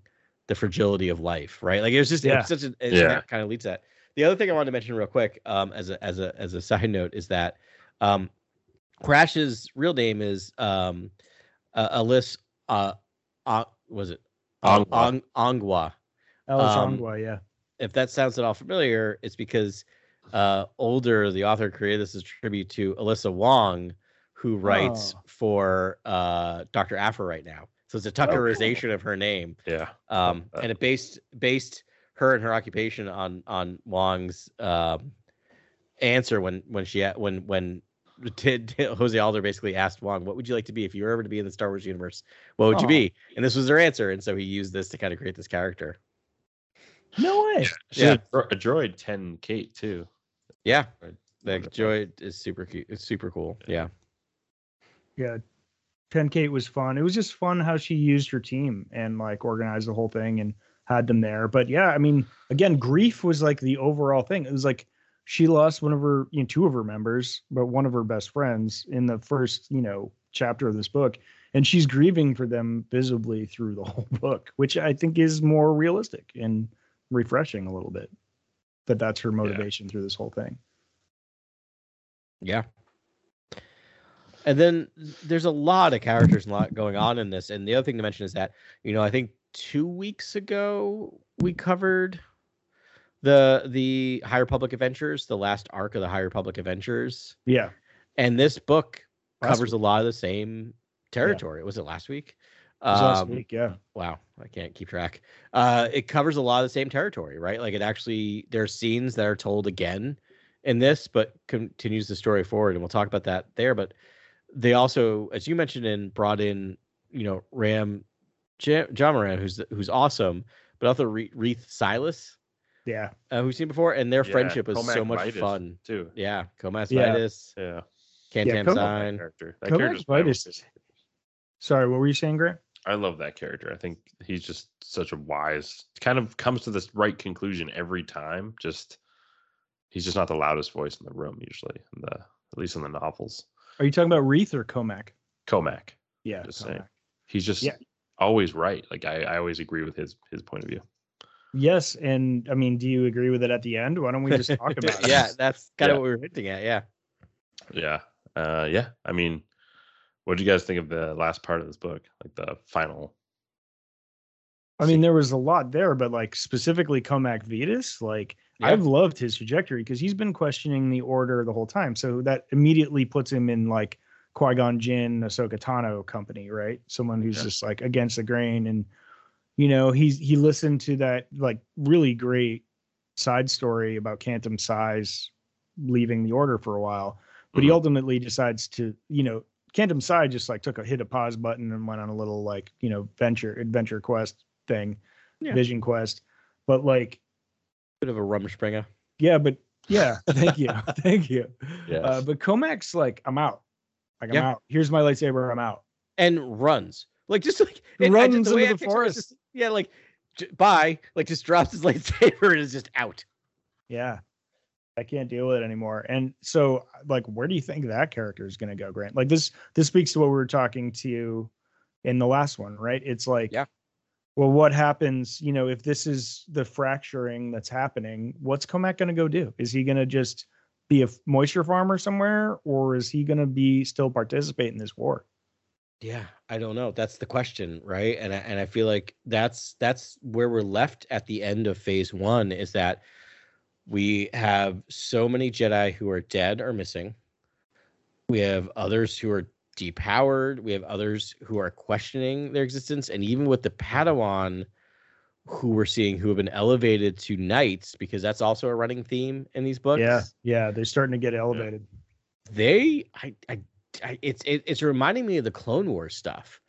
the fragility of life. Right? Like it was just it Yeah. was such a it Yeah. kind of leads to that. the other thing I wanted to mention real quick, um, as a as a as a side note, is that um, Crash's real name is um, uh, Alyssa. Uh, uh, was it Ongwa. Ong, Ongwa? Alice Um, Ongwa, yeah. If that sounds at all familiar, it's because uh, Older, the author, created this as a tribute to Alyssa Wong, who writes Oh. for uh, Doctor Aphra right now. So it's a Tuckerization of her name Yeah. um, that. and it based based her and her occupation on on Wong's um, answer when when she when when T- T- Jose Older basically asked Wong, "What would you like to be if you were ever to be in the Star Wars universe? What would you be?" And this was her answer, and so he used this to kind of create this character. No way. She's Yeah. a, droid 10 Kate too. Yeah, Right. the Wonderful. joy is super cute. It's super cool. Yeah, Yeah. 10 Kate was fun. It was just fun how she used her team and like organized the whole thing and had them there. But yeah, I mean, again, grief was like the overall thing. It was like she lost one of her, you know, two of her members, but one of her best friends in the first, you know, chapter of this book. And she's grieving for them visibly through the whole book, which I think is more realistic and refreshing a little bit. That that's her motivation through this whole thing. yeah. And then there's a lot of characters and a lot going on in this. And the other thing to mention is that you know I think two weeks ago we covered the the High Republic Adventures, the last arc of the High Republic Adventures, Yeah. and this book Last covers a lot of the same territory. Was it last week? It was last Um, week, yeah. Wow, I can't keep track. Uh, it covers a lot of the same territory, right? Like it actually there are scenes that are told again in this, but continues the story forward, and we'll talk about that there. But they also, as you mentioned, and brought in, you know, Ram J- Jomaram, who's who's awesome, but also Re- Reath Silas, Yeah. uh, who've we've seen before, and their Yeah, friendship was so much Vitus, fun. too. Yeah, Comas Yeah. Vitus, Yeah. Kantam Cohmac That Sign. character. That Cohmac Vitus- favorite. Sorry, what were you saying, Grant? I love that character. I think he's just such a wise, kind of comes to this right conclusion every time. Just he's just not the loudest voice in the room usually, in the at least in the novels. Are you talking about Reath or Cohmac? Cohmac, Yeah. Just Cohmac. saying. he's just Yeah. always right. Like I, I always agree with his his point of view. Yes, and I mean, do you agree with it at the end? Why don't we just talk about it? yeah, that's kind Yeah. of what we were hinting at. Yeah. Yeah, uh, yeah. I mean, what do you guys think of the last part of this book? Like the final. I mean, there was a lot there, but like specifically Cohmac Vitus, like Yeah. I've loved his trajectory because he's been questioning the order the whole time. So that immediately puts him in like Qui Gon Jinn, Ahsoka Tano company, right? Someone who's Yeah. just like against the grain, and you know, he's he listened to that like really great side story about Kantam Size leaving the order for a while, but he Mhm. ultimately decides to, you know, Kantam Side just like took a hit a pause button and went on a little like you know venture adventure quest thing, Yeah. Vision Quest, but like Bit of a rumspringer. yeah, but yeah, thank you, thank you. Yes. Uh, but Cohmac's like I'm out, like I'm Yeah. out. Here's my lightsaber, I'm out. and runs like just like and just- Runs into the picture it is forest. just- yeah, like j- bye, like just drops his lightsaber and is just out. Yeah. I can't deal with it anymore. And so like where do you think that character is gonna go, Grant? Like this this speaks to what we were talking to you in the last one, right? It's like Yeah. well, what happens, you know, if this is the fracturing that's happening, what's Cohmac gonna go do? Is he gonna just be a moisture farmer somewhere, or is he gonna be still participate in this war? Yeah, I don't know. That's the question, right? And I, and I feel like that's that's where we're left at the end of phase 1 is that we have so many Jedi who are dead or missing. We have others who are depowered. We have others who are questioning their existence and even with the Padawan who we're seeing who have been elevated to knights because that's also a running theme in these books Yeah, yeah, they're starting to get elevated. they I, I, I it's it, it's reminding me of the clone wars stuff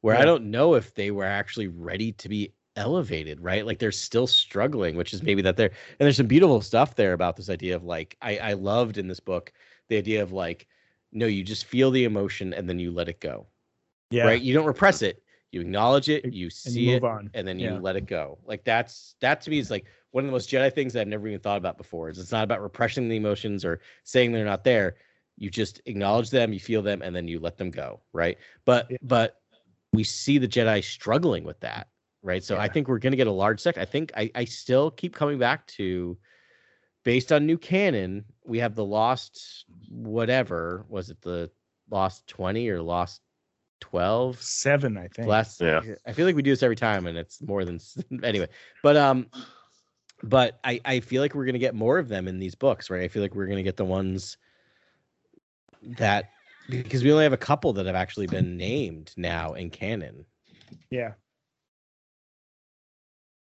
where i don't know if they were actually ready to be elevated right like they're still struggling which is maybe that they're and there's some beautiful stuff there about this idea of like i i loved in this book the idea of like no you just feel the emotion and then you let it go Yeah, right you don't repress it you acknowledge it you see you it on. and then you Yeah. let it go. Like that's that to me is like one of the most Jedi things that I've never even thought about before. Is it's not about repressing the emotions or saying they're not there. You just acknowledge them, you feel them, and then you let them go. Right. But Yeah. but we see the Jedi struggling with that. Right. So I think we're gonna get a large sect. I think I, I still keep coming back to based on new canon, we have the lost whatever was it the lost twenty or lost twelve? Seven, I think. Last, Yeah. I feel like we do this every time, and it's more than anyway. But um, but I I feel like we're gonna get more of them in these books, right? I feel like we're gonna get the ones that because we only have a couple that have actually been named now in canon. Yeah.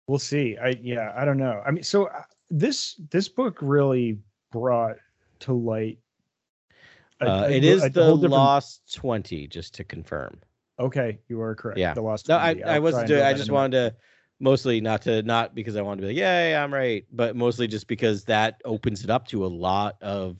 We'll see. I yeah, I don't know. I mean, so uh, this this book really brought to light. a- Uh, a- it is a the different- Lost Twenty, just to confirm. Okay, you are correct. Yeah. the lost. No, I, 20. I wasn't doing. I just my- wanted to mostly not to not because I wanted to be like, yeah, I'm right, but mostly just because that opens it up to a lot of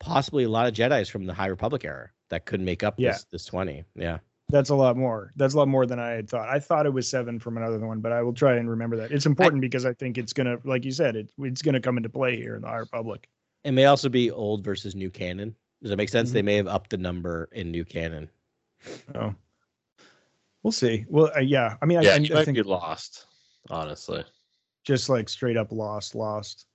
possibly a lot of Jedi's from the High Republic era that could make up Yeah. this this twenty. Yeah. That's a lot more. That's a lot more than I had thought. I thought it was seven from another one, but I will try and remember that. It's important because I think it's gonna, like you said, it, it's gonna come into play here in the High Republic. It may also be old versus new canon. Does that make sense? Mm-hmm. They may have upped the number in new canon. Oh, we'll see. Well, uh, yeah. I mean, Yeah, I, he I, might think be lost, honestly. just like straight up lost, lost.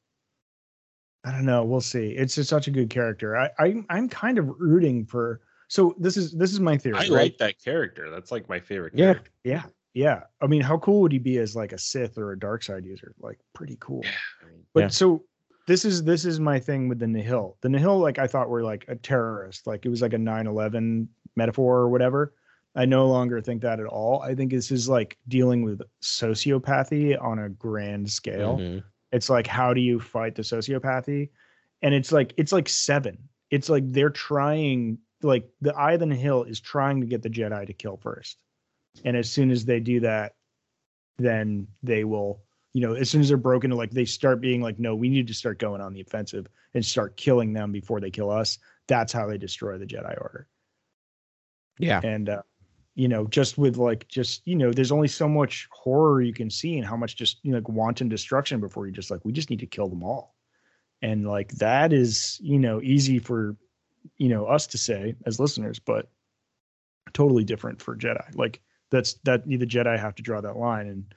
I don't know. We'll see. It's just such a good character. I, I I'm kind of rooting for. So this is this is my theory. I right? like that character. That's like my favorite Yeah. character. Yeah, yeah. I mean, how cool would he be as like a Sith or a dark side user? Like, pretty cool. But Yeah. so this is this is my thing with the Nihil. The Nihil, like I thought were like a terrorist. Like it was like a 9-11 metaphor or whatever. I no longer think that at all. I think this is like dealing with sociopathy on a grand scale. Mhm. It's like how do you fight the sociopathy? And it's like it's like seven. It's like they're trying like the Eye of the Hill is trying to get the Jedi to kill first. And as soon as they do that, then they will, you know, as soon as they're broken, like they start being like, no, we need to start going on the offensive and start killing them before they kill us. That's how they destroy the Jedi Order Yeah. and uh, you know just with like just you know there's only so much horror you can see and how much just you know like wanton destruction before you just like we just need to kill them all. And like that is you know easy for you know us to say as listeners but totally different for jedi. Like that's that the jedi have to draw that line. And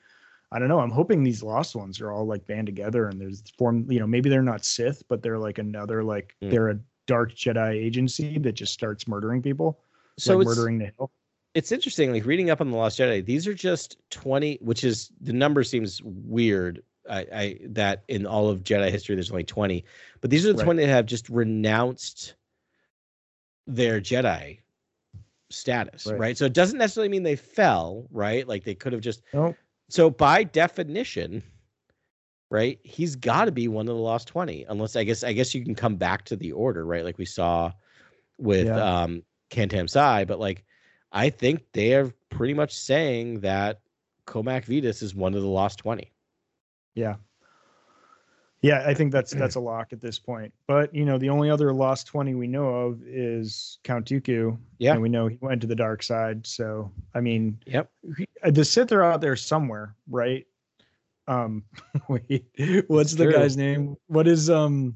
i don't know i'm hoping these lost ones are all like band together and there's form you know maybe they're not sith but they're like another like Mm. they're a dark jedi agency that just starts murdering people So like murdering the hill it's interesting, like reading up on the Lost Jedi. These are just twenty, which is the number seems weird. I, I that in all of Jedi history, there's only twenty, but these are the Right. twenty that have just renounced their Jedi status, Right. right. So it doesn't necessarily mean they fell, right? Like they could have just. No. So by definition, right, he's got to be one of the Lost Twenty, unless I guess I guess you can come back to the Order, right? Like we saw with Yeah. um Kantam Sy, but like I think they are pretty much saying that Cohmac Vitus is one of the lost 20. Yeah. Yeah, I think that's that's a lock at this point. But you know, the only other lost twenty we know of is Count Dooku. Yeah. And we know he went to the dark side. So I mean Yep. he- the Sith are out there somewhere, right? Um wait, what's the true. guy's name? What is um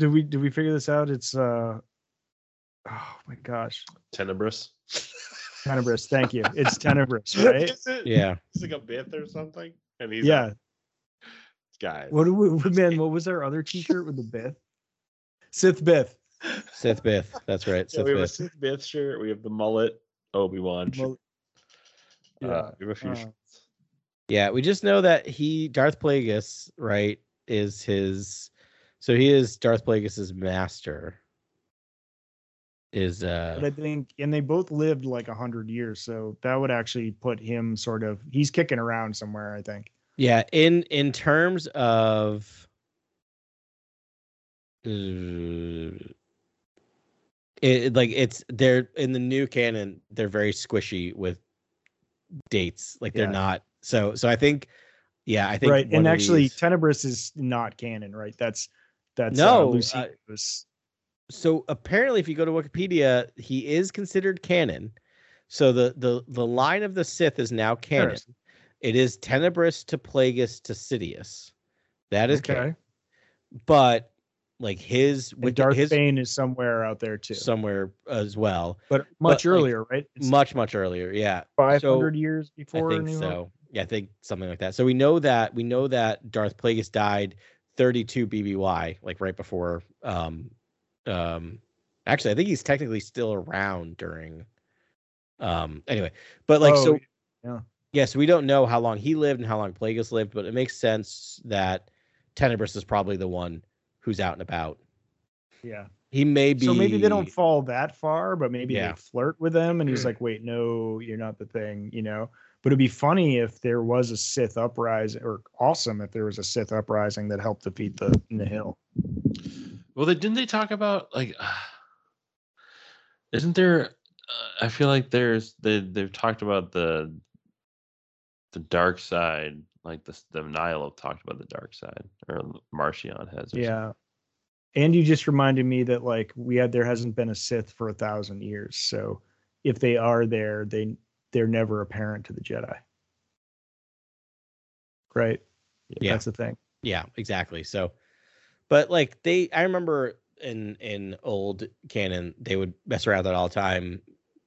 do we do we figure this out? It's uh oh my gosh. Tenebrous. Tenebris, thank you. It's Tenebrous, right? Is it? Yeah. It's like a myth or something. And he's yeah. guys. What do we man, what was our other t-shirt with the Bith? Sith Bith. Sith Bith. That's right. Yeah, Sith we have a Bith. Sith Bith shirt. We have the mullet. Obi Wan. Well, Uh, we have a few. uh, shirts. Yeah, we just know that he Darth Plagueis, right, is his so he is Darth Plagueis's master. Is uh But I think, and they both lived like a hundred years, so that would actually put him sort of. He's kicking around somewhere, I think. Yeah, in in terms of uh, it like it's they're in the new canon, they're very squishy with dates. Like they're Yeah. not so so I think yeah, I think right, and actually, these- Tenebrous is not canon, right? That's that's No, uh, uh, Lucius. So apparently if you go to Wikipedia, he is considered canon. So the the the line of the Sith is now canon. Interesting. It is Tenebrous to Plagueis to Sidious. That is canon. okay. But like his with Darth his Bane is somewhere out there too, somewhere as well. but much like, earlier, right? It's much much earlier. Yeah, five so years before. I think so. Yeah, I think something like that. So we know that we know that Darth Plagueis died 32 BBY, like right before. Um, um, actually, I think he's technically still around during. Um, anyway, but like Oh, so. yeah. Yes, we don't know how long he lived and how long Plagueis lived, but it makes sense that Tenebrous is probably the one who's out and about. Yeah. He may be. So maybe they don't fall that far, but maybe Yeah. they flirt with them, and he's like, "Wait, no, you're not the thing," you know. But it'd be funny if there was a Sith uprising, or awesome if there was a Sith uprising that helped defeat the Nihil. Well, they didn't they talk about like? isn't there? Uh, I feel like there's they they've talked about the the dark side, like the the Nihil have talked about the dark side, or Marchion has. or Yeah. And you just reminded me that like we had there hasn't been a Sith for a thousand years, so if they are there, they they're never apparent to the Jedi. Right. Yeah. That's the thing. Yeah, exactly. So, but like they, I remember in in old canon, they would mess around with that all the time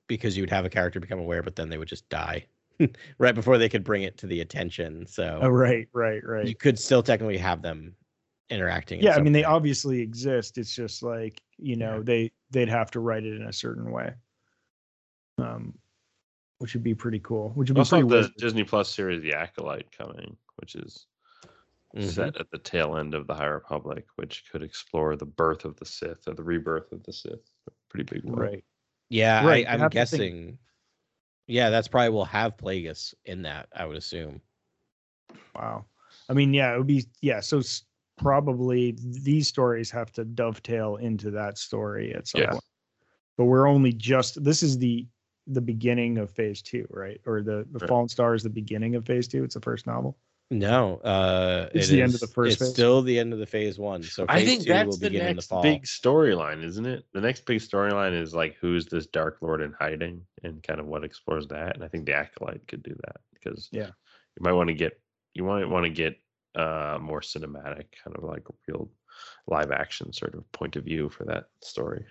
because you would have a character become aware, but then they would just die right before they could bring it to the attention. So Oh, right, right, right. you could still technically have them interacting. in yeah i some mean they obviously exist it's just like you know they they'd have to write it in a certain way um which would be pretty cool which would be Also, pretty the wizard. Disney Plus series, The Acolyte, coming, which is Mhm. set at the tail end of the High Republic, which could explore the birth of the Sith or the rebirth of the Sith. Pretty big one. right Yeah, Right, I, I'm have think- guessing. Yeah, that's probably will have Plagueis in that. I would assume. wow i mean yeah it would be yeah so s- probably these stories have to dovetail into that story at some Yeah. point but we're only just this is the the beginning of phase two right or the the Right. fallen star is the beginning of phase two it's the first novel No, uh, It's it the end of the first It's phase? still the end of the phase one. So I think two will that's the begin in the next fall. big storyline, isn't it? The next big storyline is like who's this Dark Lord in hiding, and kind of what explores that. And I think the Acolyte could do that because Yeah. you might want to get you might want to get uh more cinematic, kind of like real live action sort of point of view for that story.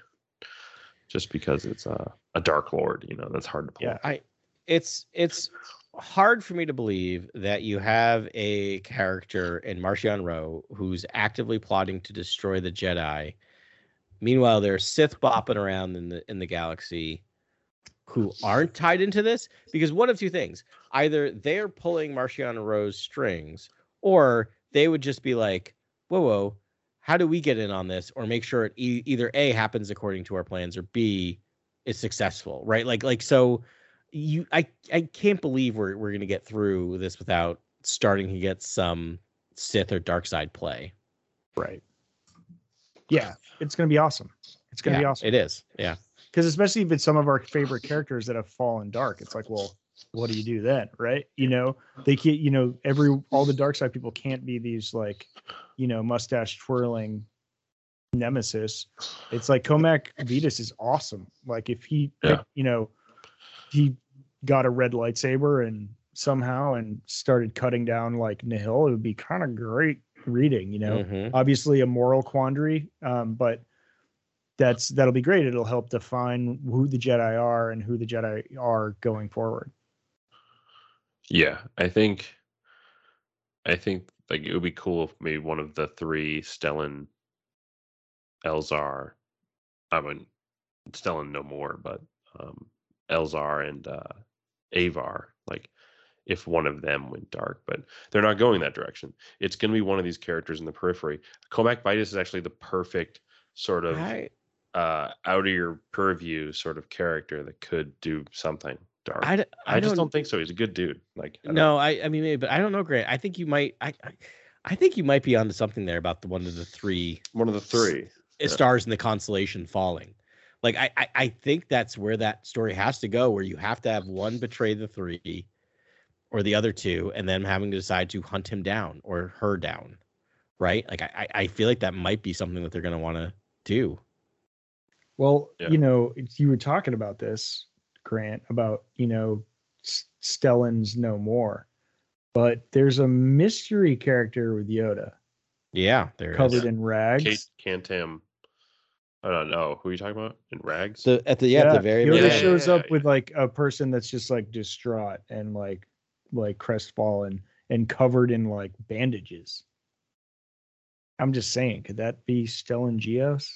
Just because it's uh, a Dark Lord, you know, that's hard to pull. Yeah. I it's it's hard for me to believe that you have a character in Marchion Ro who's actively plotting to destroy the Jedi. Meanwhile, there's Sith bopping around in the in the galaxy who aren't tied into this because one of two things: either they're pulling Marchion Ro's strings, or they would just be like, "Whoa, whoa." How do we get in on this, or make sure it e- either a happens according to our plans, or b is successful, right? Like, like so, you I I can't believe we're we're gonna get through this without starting to get some Sith or dark side play. right. Yeah it's gonna be awesome. It's gonna be awesome. It is, yeah. because especially if it's some of our favorite characters that have fallen dark it's like well what do you do then right? You know they can't you know every all the dark side people can't be these like you know mustache twirling nemesis. It's like Cohmac Vitus is awesome. Like if he Yeah. you know he got a red lightsaber and somehow and started cutting down like nihil. It would be kind of great reading you know? Mhm. obviously a moral quandary um, but that's that'll be great. It'll help define who the jedi are and who the jedi are going forward. Yeah, I think I think like it would be cool if maybe one of the three Stellan Elzar I mean Stellan no more, but um Elzar and uh Avar, like if one of them went dark, but they're not going that direction. It's gonna be one of these characters in the periphery. Comac Vitus is actually the perfect sort of I, uh out of your purview sort of character that could do something dark. I, d- I, I just don't don't think so. He's a good dude. Like I No, I I mean maybe, but I don't know, Grant. I think you might. I I, I think you might be onto something there about the one of the three one of the three. Yeah. stars in the constellation falling. Like I, I I think that's where that story has to go, where you have to have one betray the three, or the other two, and then having to decide to hunt him down or her down, right? Like I I I feel like that might be something that they're gonna want to do. well Yeah. you know you were talking about this grant about you know S- stellan's no more but there's a mystery character with yoda Yeah, there covered is. in rags Kate Kantam. I don't know who are you talking about in rags. So at the yeah, at the very Yoda Yeah, shows yeah, up yeah. with like a person that's just like distraught and like like crestfallen and covered in like bandages. I'm just saying, could that be Stellan Gios?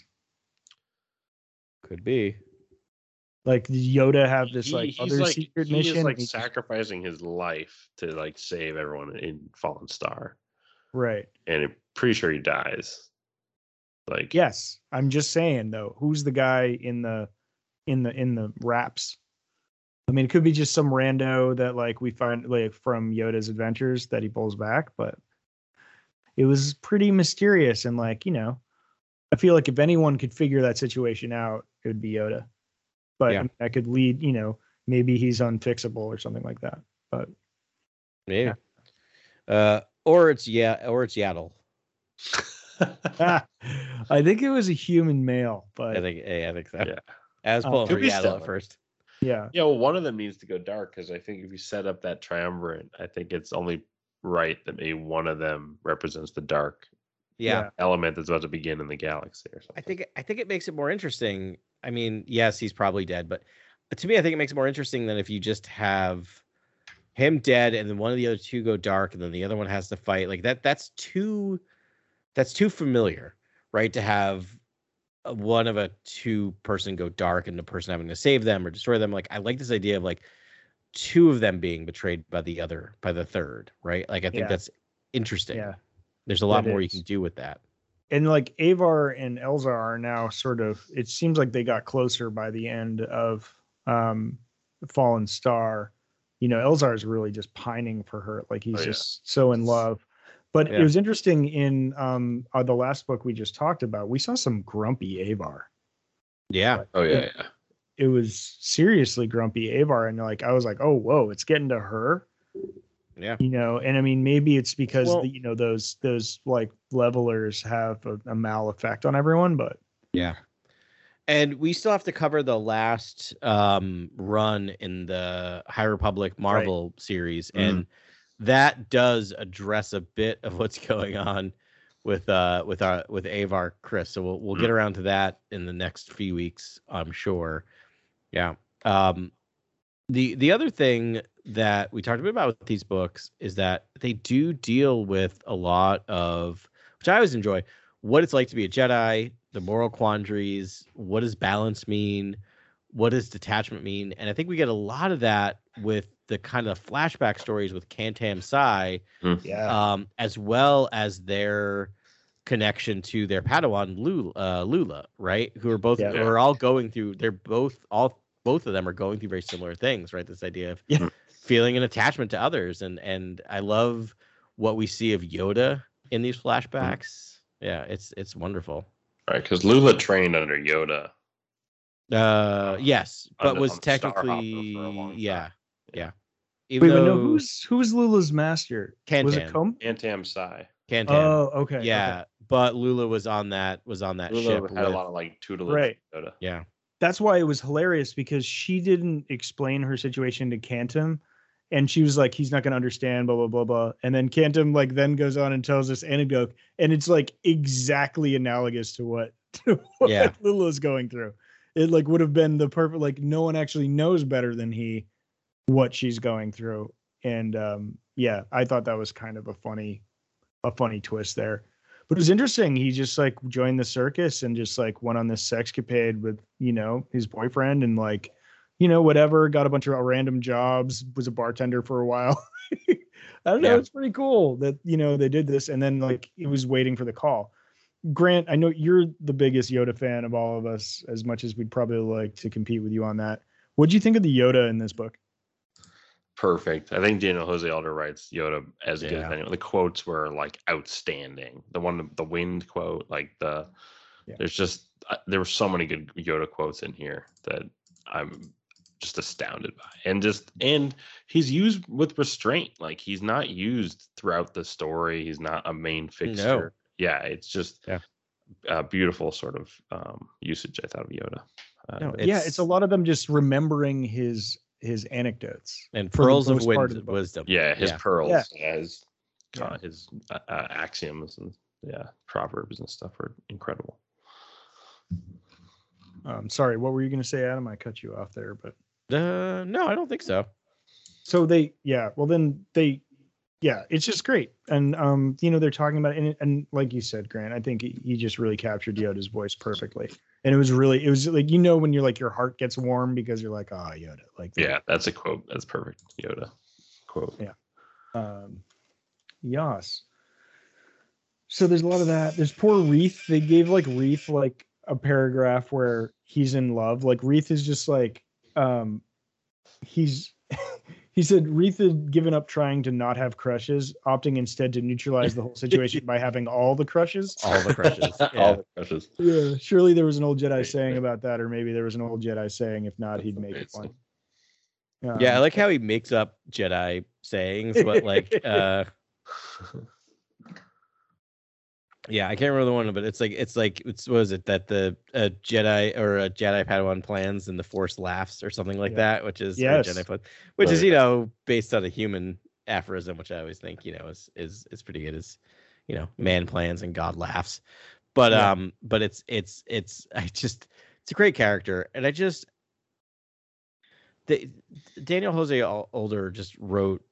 Could be. Like Yoda have this He- like he's other like, secret he mission? is like and just- sacrificing his life to like save everyone in Fallen Star, right. and I'm pretty sure he dies. Like Yes, I'm just saying though, who's the guy in the in the in the wraps? I mean, it could be just some rando that like we find like from Yoda's adventures that he pulls back, but it was pretty mysterious and like, you know, I feel like if anyone could figure that situation out, it would be Yoda. But Yeah. I mean, that could lead, you know, maybe he's unfixable or something like that. But Maybe. Uh, or it's yeah, or it's Yaddle. I think it was a human male, but I think. Hey, I think so. Yeah. I was um, pulling Could for Yaddle at first. yeah. Yeah, well, one of them needs to go dark because I think if you set up that triumvirate, I think it's only right that maybe one of them represents the dark Yeah. element that's about to begin in the galaxy or something. I think I think it makes it more interesting. I mean, yes, he's probably dead, but to me, I think it makes it more interesting than if you just have him dead and then one of the other two go dark and then the other one has to fight. Like that. That's too. That's too familiar, right? To have one of a two person go dark and the person having to save them or destroy them. Like I like this idea of like two of them being betrayed by the other by the third, right? Like I think Yeah. that's interesting. Yeah. There's a lot That more you can do with that. and like Avar and Elzar are now sort of it seems like they got closer by the end of um Fallen Star. You know, Elzar is really just pining for her. Like he's Oh, yeah. just so in love. But Yeah. it was interesting in um uh, the last book we just talked about, we saw some grumpy Avar. Yeah. Oh yeah, yeah. It was seriously grumpy Avar. And like I was like, oh whoa, it's getting to her. Yeah. you know and i mean maybe it's because Well- the, you know those those like levelers have a, a mal effect on everyone but Yeah. And we still have to cover the last um, run in the High Republic Marvel series, and that does address a bit of what's going on with uh with our with Avar Kriss. So we'll we'll get around to that in the next few weeks, I'm sure. Yeah. Um the the other thing that we talked a bit about with these books is that they do deal with a lot of which I always enjoy what it's like to be a Jedi, the moral quandaries, what does balance mean, what does detachment mean, and I think we get a lot of that with the kind of flashback stories with Kantam Sy, yeah um, as well as their connection to their Padawan Lula, uh, Lula right? Who are both Yeah. are all going through. They're both all both of them are going through very similar things, right? This idea of Yeah. feeling an attachment to others, and and I love what we see of Yoda in these flashbacks. Yeah, it's it's wonderful. Right, because Lula trained under Yoda. Uh, yes, but on the- was on Star Hopper technically long yeah, time. yeah. wait Even but no who's who's lula's master was it Kantam. Com? Antam Sy. Kantam, oh okay okay. yeah, but Lula was on that was on that Lula ship. had a lot of like tutelage. Right. Yoda. yeah, that's why it was hilarious because she didn't explain her situation to Kantam and she was like he's not going to understand blah blah blah blah and then Kantam like then goes on and tells this anecdote and it's like exactly analogous to what, to what Yeah. Lula's going through it like would have been the perfect like no one actually knows better than he what she's going through. And um yeah i thought that was kind of a funny a funny twist there. But it was interesting. He just like joined the circus and just like went on this sexcapade with you know his boyfriend and like you know whatever got a bunch of random jobs was a bartender for a while. I don't know. Yeah. it's pretty cool that you know they did this and then like he was waiting for the call. Grant i know you're the biggest yoda fan of all of us as much as we'd probably like to compete with you on that. What do you think of the yoda in this book Perfect. I think Daniel Jose Older writes Yoda as good as anyone. The quotes were like outstanding. The one, the wind quote, like the. Yeah. There's just uh, there were so many good Yoda quotes in here that I'm just astounded by, and just and he's used with restraint. Like he's not used throughout the story. He's not a main fixture. Yeah, it's just Yeah. a beautiful sort of um, usage. I thought of Yoda. Uh, No, yeah it's a lot of them just remembering his his anecdotes and pearls of most wind, of wisdom. Yeah, his yeah. pearls, Yeah. yeah, his Yeah. uh, his uh, axioms and yeah, proverbs and stuff are incredible. um sorry what were you going to say adam i cut you off there but Uh, no, I don't think so. so they yeah well then they yeah, it's just great. And um, you know, they're talking about it, and, and like you said, Grant, I think he he just really captured Yoda's voice perfectly. And it was really, it was like you know when you're like your heart gets warm because you're like, ah, Yoda, like Yeah, that's a quote. That's perfect. Yoda quote. Yeah. um, Yas. So there's a lot of that. There's poor Reath. They gave like Reath like a paragraph where he's in love. Like Reath is just like um he's he said Reath had given up trying to not have crushes, opting instead to neutralize the whole situation by having all the crushes. All the crushes. All Yeah. the crushes. Yeah, surely there was an old Jedi Right, saying right. about that, or maybe there was an old Jedi saying. If not, That's he'd make it one. amazing. yeah, I Um, like how he makes up Jedi sayings, but like uh yeah, I can't remember the one, but it's like it's like it's was it that the uh, Jedi or a Jedi Padawan plans and the Force laughs or something like Yeah. that, which is Yes. Jedi plan, which is you know based on a human aphorism, which I always think you know is is is pretty good. Is you know man plans and God laughs, but Yeah. um, but it's it's it's I just it's a great character, and I just the Daniel Jose Older just wrote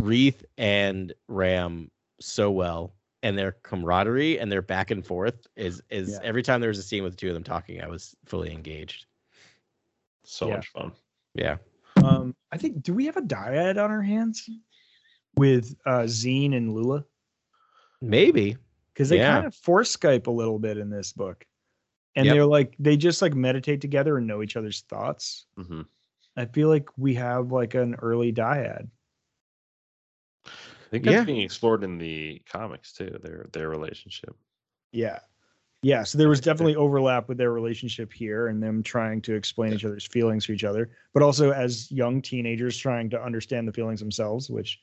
Reath and Ram so well, and their camaraderie and their back and forth is is Yeah. every time there was a scene with the two of them talking, I was fully engaged. So Yeah. much fun. Yeah, Um, I think do we have a dyad on our hands with uh Zeen and Lula? maybe. Because they Yeah. kind of force Skype a little bit in this book. And Yep. they're like they just like meditate together and know each other's thoughts. hmm I feel like we have like an early dyad. I think that's Yeah. being explored in the comics too. Their their relationship. Yeah. Yeah. So there was definitely overlap with their relationship here and them trying to explain each other's feelings to each other, but also as young teenagers trying to understand the feelings themselves, which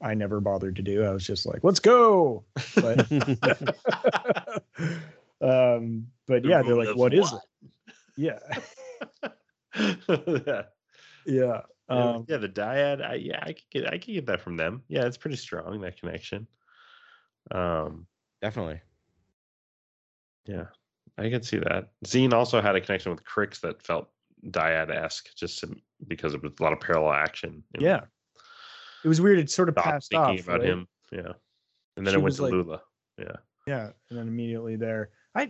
I never bothered to do. I was just like, let's go. But um, but yeah, they're like, what is it? Yeah. yeah. Yeah. Um, yeah, the dyad. I, yeah, I could get I could get that from them. Yeah, it's pretty strong that connection. Um, Definitely. yeah, I can see that. Zeen also had a connection with Krix that felt dyad esque, just to- because it was a lot of parallel action. you know, yeah. It was weird. It sort of Stop passed thinking off. about right? him. Yeah, and then She it went to like- Lula. Yeah, Yeah. And then immediately there. I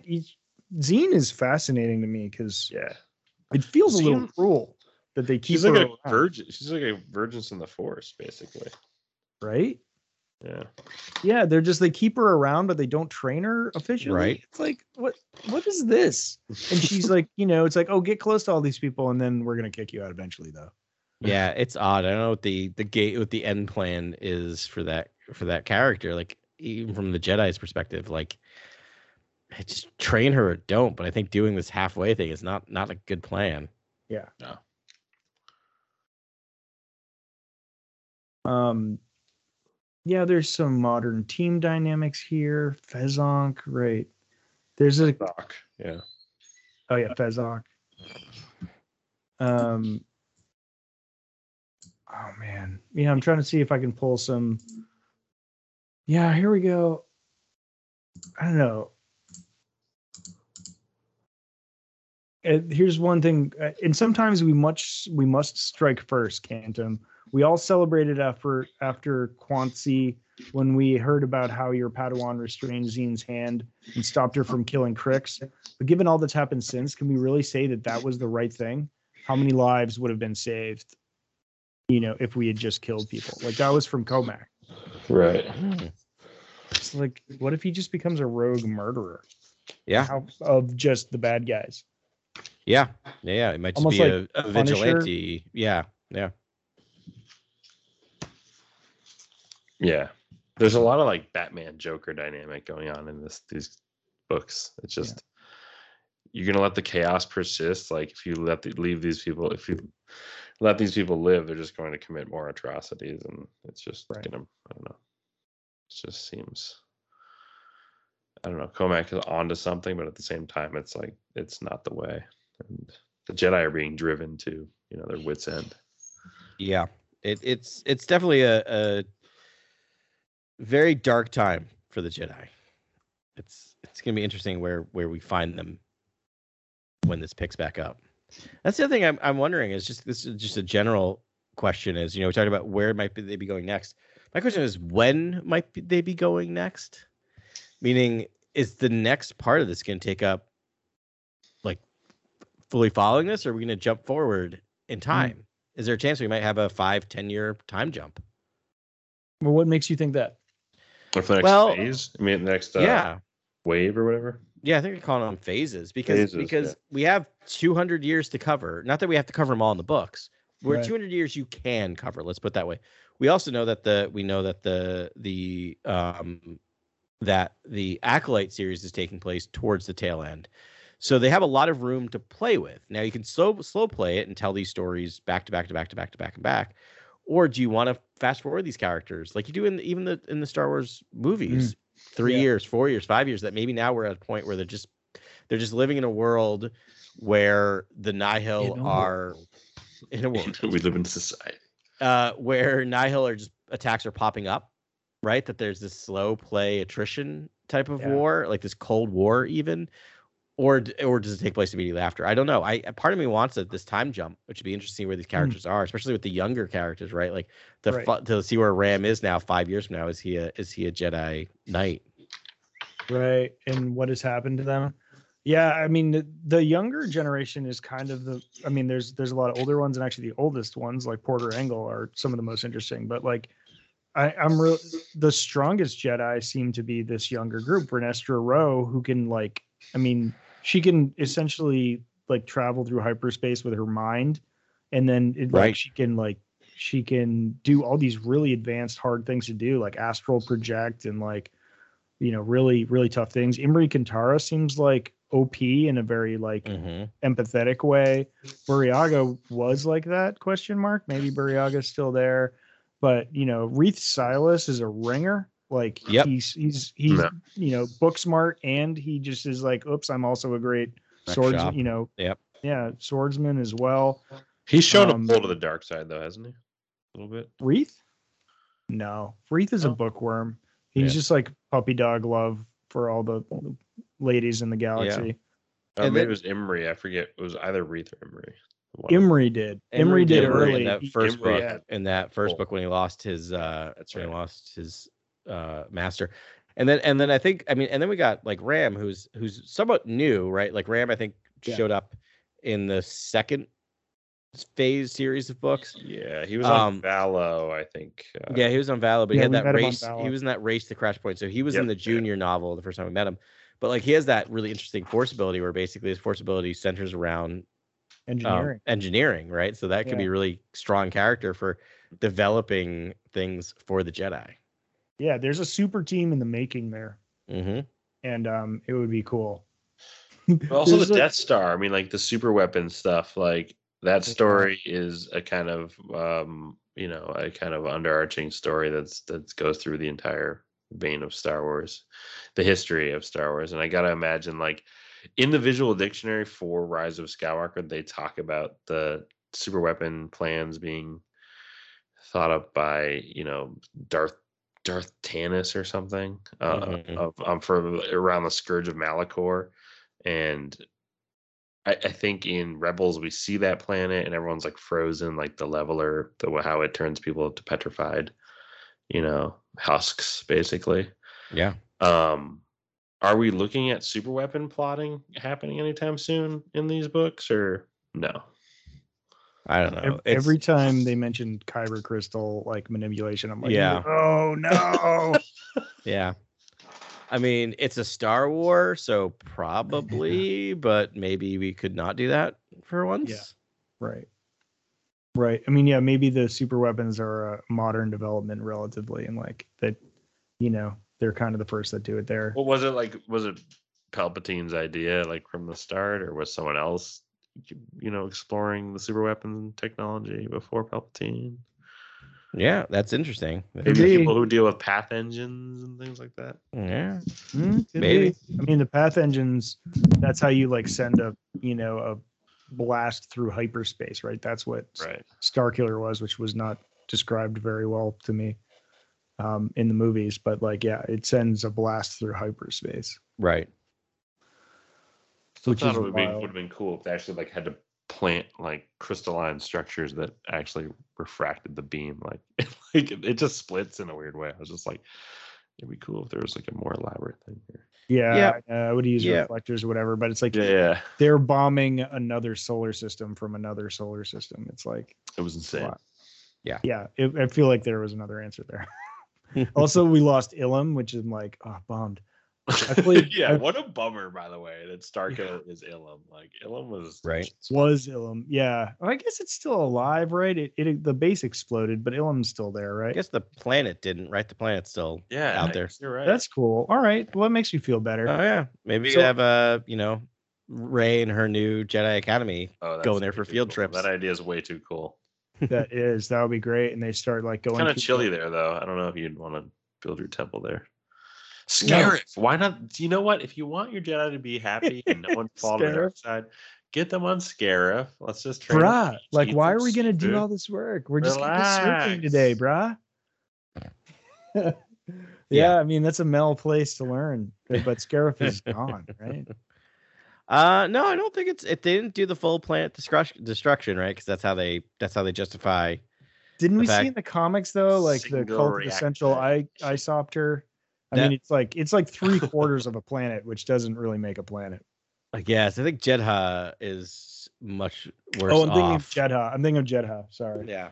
Zeen is fascinating to me because yeah. it feels a little cruel that they keep She's her like a around, virgin. She's like a virgin in the force, basically. right? Yeah. Yeah, they're just they keep her around, but they don't train her officially. Right. It's like what what is this? And she's like, you know, it's like, oh, get close to all these people, and then we're gonna kick you out eventually, though. Yeah, it's odd. I don't know what the the gate what the end plan is for that for that character. Like even from the Jedi's perspective, like I just train her or don't. But I think doing this halfway thing is not not a good plan. Yeah. No. Um, yeah, there's some modern team dynamics here. Fezonk, right? There's a Doc. Yeah. oh yeah, Fezonk. Um. Oh man, yeah. I'm trying to see if I can pull some. Yeah, here we go. I don't know. And here's one thing, uh, and sometimes we much we must strike first, Kantam. We all celebrated after after Quansi when we heard about how your Padawan restrained Zeen's hand and stopped her from killing Krix. But given all that's happened since, can we really say that that was the right thing? How many lives would have been saved, you know, if we had just killed people? Like that was from Cohmac. Right. It's like, what if he just becomes a rogue murderer Yeah, How, of just the bad guys? yeah, yeah. It might just Almost be like a, a vigilante. Yeah, yeah. Yeah. There's a lot of like Batman Joker dynamic going on in this these books. It's just you're gonna let the chaos persist. Like if you let the, leave these people, if you let these people live, they're just going to commit more atrocities, and it's just Right. gonna. I don't know. It just seems. I don't know. Comac is onto something, but at the same time, it's like it's not the way, and the Jedi are being driven to you know their wits end. Yeah, it, it's it's definitely a, a very dark time for the Jedi. It's it's gonna be interesting where where we find them when this picks back up. That's the other thing I'm I'm wondering is just this is just a general question is you know we talked about where might be, they be going next. My question is, when might they be going next? Meaning, is the next part of this going to take up, like, fully following this, or are we going to jump forward in hmm. time? Is there a chance we might have a five, ten year time jump? Well, what makes you think that? Or for the next Well, phase? I mean, the next uh, yeah, wave or whatever. yeah. I think they're calling them phases because Phases, because yeah. we have 200 years to cover. Not that we have to cover them all in the books. We're Right. 200 years you can cover. Let's put it that way. We also know that the we know that the the um that the acolyte series is taking place towards the tail end. So they have a lot of room to play with. Now you can slow slow play it and tell these stories back to back to back to back to back and back. Or do you want to fast forward these characters like you do in the, even the in the Star Wars movies? Three Yeah. years, four years, five years. That maybe now we're at a point where they're just they're just living in a world where the Nihil are in a world we live in society. uh, where Nihil are just attacks are popping up, right? That there's this slow play attrition type of Yeah. war, like this Cold War even, or or does it take place immediately after? I don't know. I part of me wants it this time jump, which would be interesting where these mm. characters are, especially with the younger characters, right? Like the Right. fu- to see where Ram is now, five years from now. Is he a is he a Jedi Knight? right and what has happened to them yeah i mean the, the younger generation is kind of the i mean there's there's a lot of older ones and actually the oldest ones like porter engle are some of the most interesting but like I, I'm real. The strongest Jedi seem to be this younger group, Vernestra Rwoh, who can like. I mean, she can essentially like travel through hyperspace with her mind, and then it, like Right. she can like she can do all these really advanced hard things to do, like astral project and like you know really really tough things. Imri Cantaros seems like OP in a very like Mm-hmm. empathetic way. Burryaga was like that? Question mark. Maybe Burryaga's still there, but you know, Reath Silas is a ringer. Like Yep. he's he's he's No. you know book smart, and he just is like, oops, I'm also a great Next swords. shop. You know, Yep. yeah, swordsman as well. He's shown Um, a pull to the dark side, though, hasn't he? A little bit. Reath? No, Reath is a Oh. bookworm. He's Yeah. just like puppy dog love for all the ladies in the galaxy. Uh, And maybe then- it was Imri. I forget. It was either Reath or Imri. One. Imri did. Imri, did Imri early. in that first Imri, book. yeah. In that first Cool. book when he lost his uh That's when he lost his uh master. And then and then I think I mean and then we got like Ram who's who's somewhat new, right? Like Ram I think Yeah. showed up in the second phase series of books. Yeah, he was Um, on Valo, I think. Uh, yeah, he was on Valo, but he had that met him on race. He was in that race to Crash Point. So he was in Yep, the yeah. junior novel the first time we met him. But like he has that really interesting force ability where basically his force ability centers around um, engineering. engineering, right? So that could be Yeah. a really strong character for developing things for the Jedi. Yeah, there's a super team in the making there. hmm and um, it would be cool. But also the a- Death Star. I mean, like the super weapon stuff. Like that story is a kind of, um, you know, a kind of underarching story that's that goes through the entire vein of Star Wars, the history of Star Wars. And I gotta imagine, like, in the visual dictionary for Rise of Skywalker, they talk about the super weapon plans being thought up by, you know, Darth Darth Tanis or something uh, Mhm. of um, for around the Scourge of Malachor, and I, I think in Rebels we see that planet and everyone's like frozen, like the leveler, the how it turns people to petrified, you know, husks basically. Yeah. Um, are we looking at super weapon plotting happening anytime soon in these books, or no? I don't know. Ev- It's- Every time they mention kyber crystal like manipulation, I'm like, Yeah. oh no. yeah. I mean, it's a Star War, so probably, but maybe we could not do that for once. Yeah. right. Right. I mean, yeah, maybe the super weapons are a modern development relatively, and like that, you know, they're kind of the first that do it there. What was it like? Was it Palpatine's idea, like from the start, or was someone else, you know, exploring the super weapon technology before Palpatine? Yeah, that's interesting. Maybe Maybe. people who deal with path engines and things like that. Yeah. Hmm, Maybe. I mean, the path engines. That's how you like send a, you know, a blast through hyperspace, right? That's what Right. Starkiller was, which was not described very well to me um, in the movies. But like, yeah, it sends a blast through hyperspace, Right. So which I is thought it would, be, wild. would have been cool if they actually like had to plant like crystalline structures that actually refracted the beam. Like, like it, it just splits in a weird way. I was just like, it'd be cool if there was like a more elaborate thing here. Yeah, uh, I would use Yeah. reflectors or whatever, but it's like Yeah, yeah. they're bombing another solar system from another solar system. It's like, It was insane. Yeah. yeah, it, I feel like there was another answer there. also, we lost Ilum, which is like, oh, bummed. I played- yeah, I- what a bummer, by the way, that Starko is Ilum. Like Ilum was Right. Was Ilum? Yeah, Well, I guess it's still alive, right? It, it the base exploded, but Ilum's still there, right? I guess the planet didn't, right? The planet's still Yeah, out there. You're right. That's cool. All right, well, that makes you feel better. Oh yeah, maybe So- you have a you know, Rey and her new Jedi Academy. oh, going there for field cool. trips. That idea is way too cool. that is, that would be great. And they start like going Kind of chilly there, though. I don't know if you'd want to build your temple there. No. Scarif. Why not? Do you know what? If you want your Jedi to be happy and no one fall to the dark side, get them on Scarif. Let's just train. them Bruh, to like, why are we gonna do all this work? We're just gonna be surfing today, bruh. yeah, I mean that's a Mel place to learn, but Scarif is gone, right? Uh, no, I don't think it's. It they didn't do the full planet destruction, destruction, right? Because that's how they that's how they justify. Didn't The we fact- see in the comics though, like the Single cult of the central eye reactor. isopter? I That- mean, it's like it's like three quarters of a planet, which doesn't really make a planet. I guess I think Jedha is much worse. oh, I'm thinking of. Jedha. I'm thinking of Jedha. Sorry. Yeah.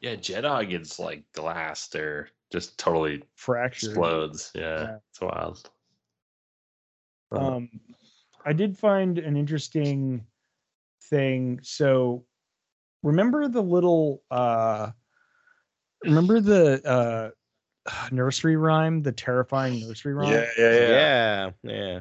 Yeah, Jedha gets like glass there, just totally Fractured. explodes. Yeah, Yeah. it's wild. Um, I did find an interesting thing. So, remember the little, uh, remember the uh, nursery rhyme, the terrifying nursery rhyme? yeah, yeah, yeah. Yeah. Yeah.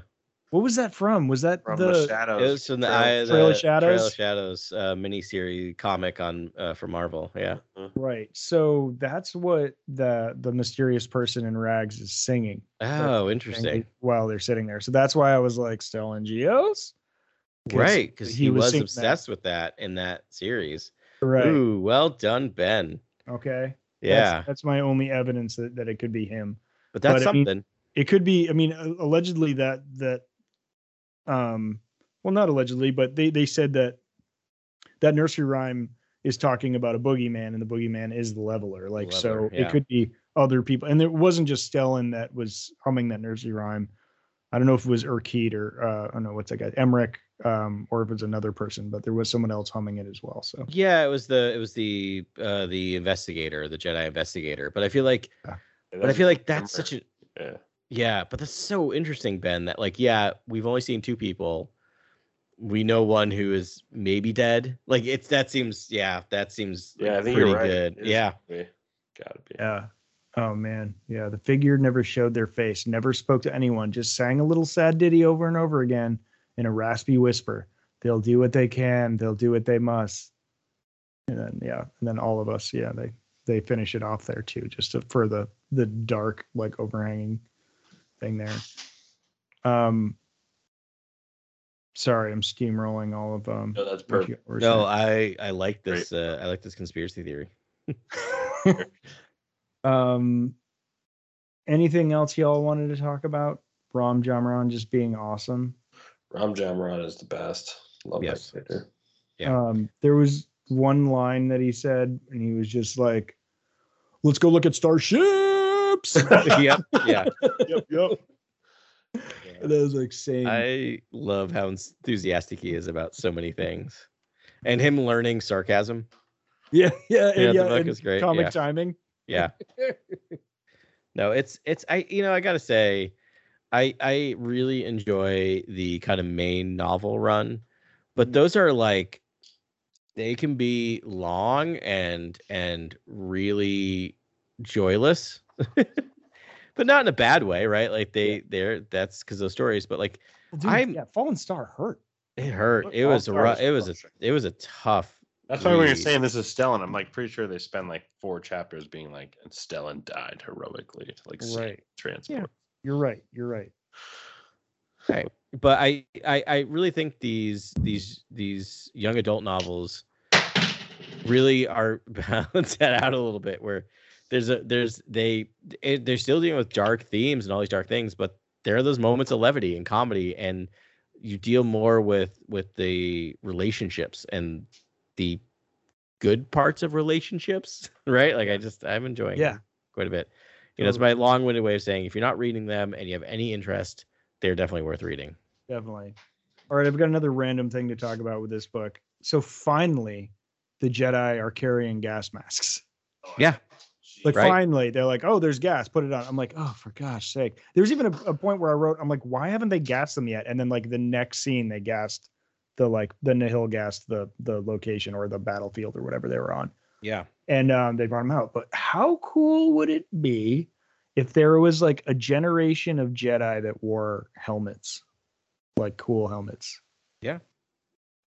What was that from? Was that From the? the, shadows. It was from the Trail- eye of the Trail of Trail Shadows? of Shadows uh, miniseries comic on uh, for Marvel. Yeah. Right. So that's what the the mysterious person in rags is singing. Oh, singing interesting. While they're sitting there, so that's why I was like, Stellan Gios. 'Cause Right, because he he, was was, singing that. obsessed with that in that series. Right. Ooh, well done, Ben. Okay. Yeah, That's, that's my only evidence that, that it could be him. but that's but I mean- something. it could be i mean allegedly that that um well not allegedly but they they said that that nursery rhyme is talking about a boogeyman and the boogeyman is the leveler like so Leveler, it yeah. could be other people and it wasn't just stellan that was humming that nursery rhyme i don't know if it was urquide or uh i don't know what's that guy Emerick um or if it's another person but there was someone else humming it as well so Yeah, it was the it was the uh the investigator, the Jedi investigator. But I feel like but I feel like that's such a yeah. yeah, but that's so interesting, Ben, that like, yeah, we've only seen two people. We know one who is maybe dead. Like it's that seems yeah, that seems Yeah, I think pretty you're right. good. It's Yeah. gotta be. Gotta be. Yeah. Oh man. Yeah. The figure never showed their face, never spoke to anyone, just sang a little sad ditty over and over again in a raspy whisper. They'll do what they can, they'll do what they must. And then yeah, and then all of us, yeah, they they finish it off there too, just to, for the the dark, like overhanging thing there. Um sorry, I'm steamrolling all of um No, that's perfect. were No, saying. I I like this uh I like this conspiracy theory. um anything else y'all wanted to talk about Ram Jomaram just being awesome Ram Jomaram is the best. Love Yes. that character. Yeah. um there was one line that he said and he was just like let's go look at starships yep, yeah. yep yep and I was like saying I love how enthusiastic he is about so many things. And him learning sarcasm. yeah yeah Yeah, and, the book is great, comic yeah. timing Yeah. no, it's it's I you know, I gotta say, I I really enjoy the kind of main novel run, but Mhm. those are like they can be long and and really joyless. but not in a bad way, right? Like they they're that's because those stories, but like Well, dude, I'm- yeah fallen star hurt it hurt. It All was a Star ru- was it was a it was a tough That's why when you're saying this is Stellan, I'm like pretty sure they spend like four chapters being like, and Stellan died heroically to like save Right. transport. You're right you're right Right. But I, I I really think these these these young adult novels really are balance that out a little bit where there's a there's they eh, they're still dealing with dark themes and all these dark things but there are those moments of levity and comedy and you deal more with with the relationships and the good parts of relationships, right? Like I just I'm enjoying Yeah. quite a bit. You know, it's my long-winded way of saying if you're not reading them and you have any interest, they're definitely worth reading. Definitely. All right, I've got another random thing to talk about with this book. So finally, the Jedi are carrying gas masks. Yeah. Like Right. finally, they're like, "Oh, there's gas. Put it on." I'm like, "Oh, for gosh sake!" There's even a, a point where I wrote, "I'm like, why haven't they gassed them yet?" And then like the next scene, they gassed the like the Nihil gassed the the location or the battlefield or whatever they were on, Yeah. and um, they brought them out. But how cool would it be if there was like a generation of Jedi that wore helmets, like cool helmets? Yeah.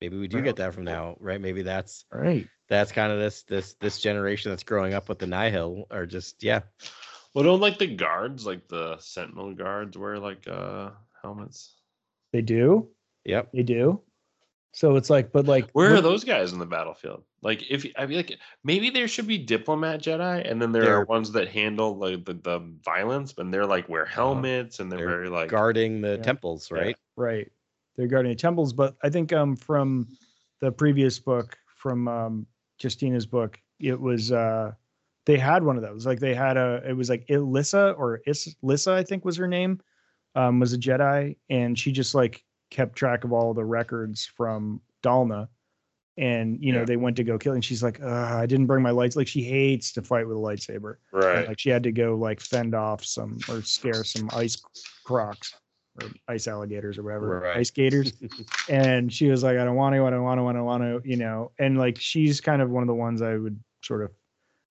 Maybe we do Right. get that from now, right? Maybe that's Right. that's kind of this this this generation that's growing up with the Nihil or just yeah. Well, don't like the guards, like the Sentinel guards, wear like uh helmets. They do. Yep. They do. So it's like, but like, Where are those guys in the battlefield? Like, if I mean, like maybe there should be diplomat Jedi, and then there They're- ones that handle like the, the violence, but they're like wear helmets and they're, they're very like Guarding the Yeah. temples, Yeah. right? Right. They're guarding the temples, but I think um from the previous book, from um Justina's book, it was uh they had one of those. Like they had a it was like Ilissa or Is Lissa, I think was her name, um, was a Jedi, and she just like kept track of all the records from Dalna. And you know, Yeah. they went to go kill, and she's like, I didn't bring my lights. Like she hates to fight with a lightsaber. And, right. Like she had to go like fend off some or scare some ice crocs or ice alligators or whatever, Right. ice gators. and she was like, I don't want to, I don't want to, I don't want to, you know. And like she's kind of one of the ones I would sort of,